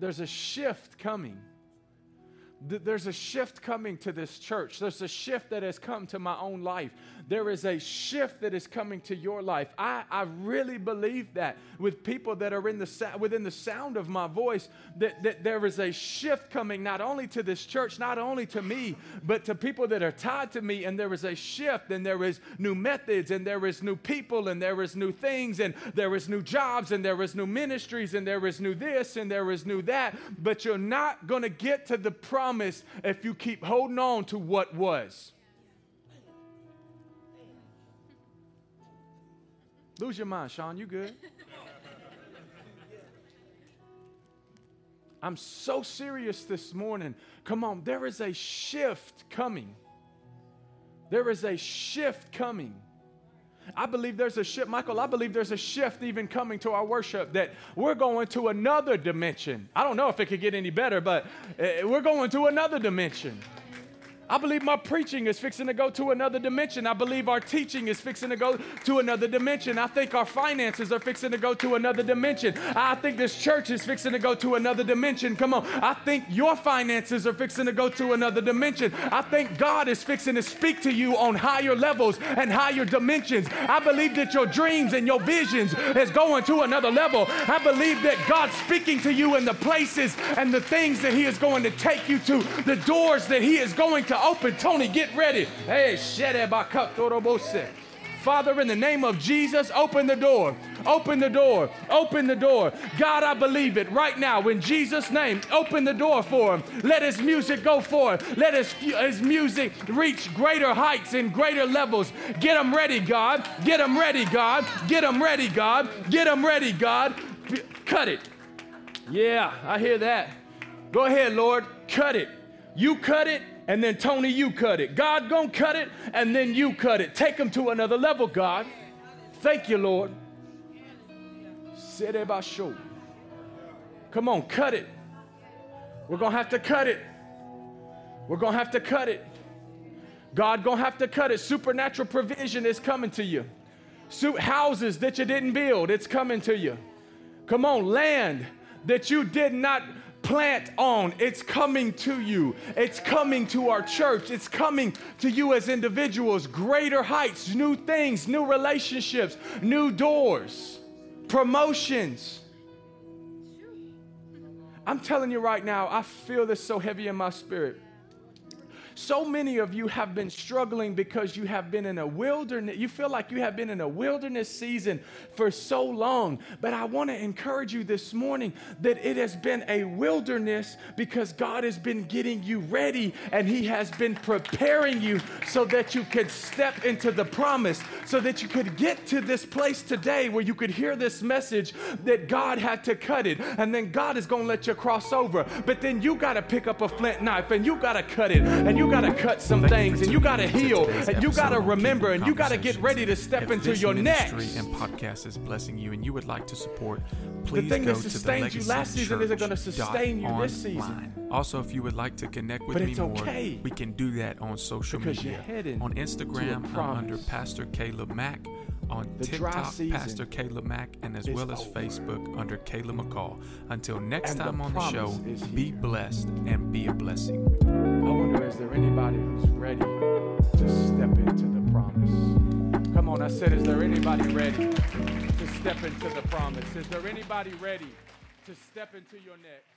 There's a shift coming there's a shift coming to this church. There's a shift that has come to my own life. There is a shift that is coming to your life. I, I really believe that with people that are in the within the sound of my voice, that, that there is a shift coming not only to this church, not only to me, but to people that are tied to me. And there is a shift, and there is new methods, and there is new people, and there is new things, and there is new jobs, and there is new ministries, and there is new this, and there is new that. But you're not going to get to the promise if you keep holding on to what was. Lose your mind, Sean. You good? I'm so serious this morning. Come on, there is a shift coming. There is a shift coming. I believe there's a shift, Michael, I believe there's a shift even coming to our worship that we're going to another dimension. I don't know if it could get any better, but uh, we're going to another dimension. I believe my preaching is fixing to go to another dimension. I believe our teaching is fixing to go to another dimension. I think our finances are fixing to go to another dimension. I think this church is fixing to go to another dimension. Come on. I think your finances are fixing to go to another dimension. I think God is fixing to speak to you on higher levels and higher dimensions. I believe that your dreams and your visions is going to another level. I believe that God's speaking to you in the places and the things that He is going to take you to, the doors that He is going to open. Tony, get ready. Hey, Father, in the name of Jesus, open the door. Open the door. Open the door. God, I believe it right now. In Jesus' name, open the door for him. Let his music go forth. Let his, his music reach greater heights and greater levels. Get him ready, God. Get him ready, God. Get him ready, God. Get him ready, God. Cut it. Yeah, I hear that. Go ahead, Lord. Cut it. You cut it and then Tony, you cut it. God gonna cut it, and then you cut it. Take them to another level, God. Thank you, Lord. Come on, cut it. We're gonna have to cut it. We're gonna have to cut it. God gonna have to cut it. Supernatural provision is coming to you. houses that you didn't build, it's coming to you. Come on, land that you did not plant on. It's coming to you. It's coming to our church. It's coming to you as individuals. Greater heights, new things, new relationships, new doors, promotions. I'm telling you right now, I feel this so heavy in my spirit. So many of you have been struggling because you have been in a wilderness. You feel like you have been in a wilderness season for so long. But I want to encourage you this morning that it has been a wilderness because God has been getting you ready and He has been preparing you so that you could step into the promise, so that you could get to this place today where you could hear this message that God had to cut it. And then God is going to let you cross over. But then you got to pick up a flint knife and you got to cut it. And you you got to cut some things and you got to heal and you got to remember and you got to get ready to step into your next. and podcast is blessing you and you would like to support, please the thing go that sustained you last season isn't going to sustain you this season. Also, if you would like to connect with me more, okay we can do that on social because media. On Instagram, I'm under Pastor Caleb Mack on the TikTok, Pastor Caleb Mack, and as well as over. Facebook under Caleb McCall. Until next and time on the show, be blessed and be a blessing. I wonder, is there anybody who's ready to step into the promise? Come on, I said, is there anybody ready to step into the promise? Is there anybody ready to step into your next?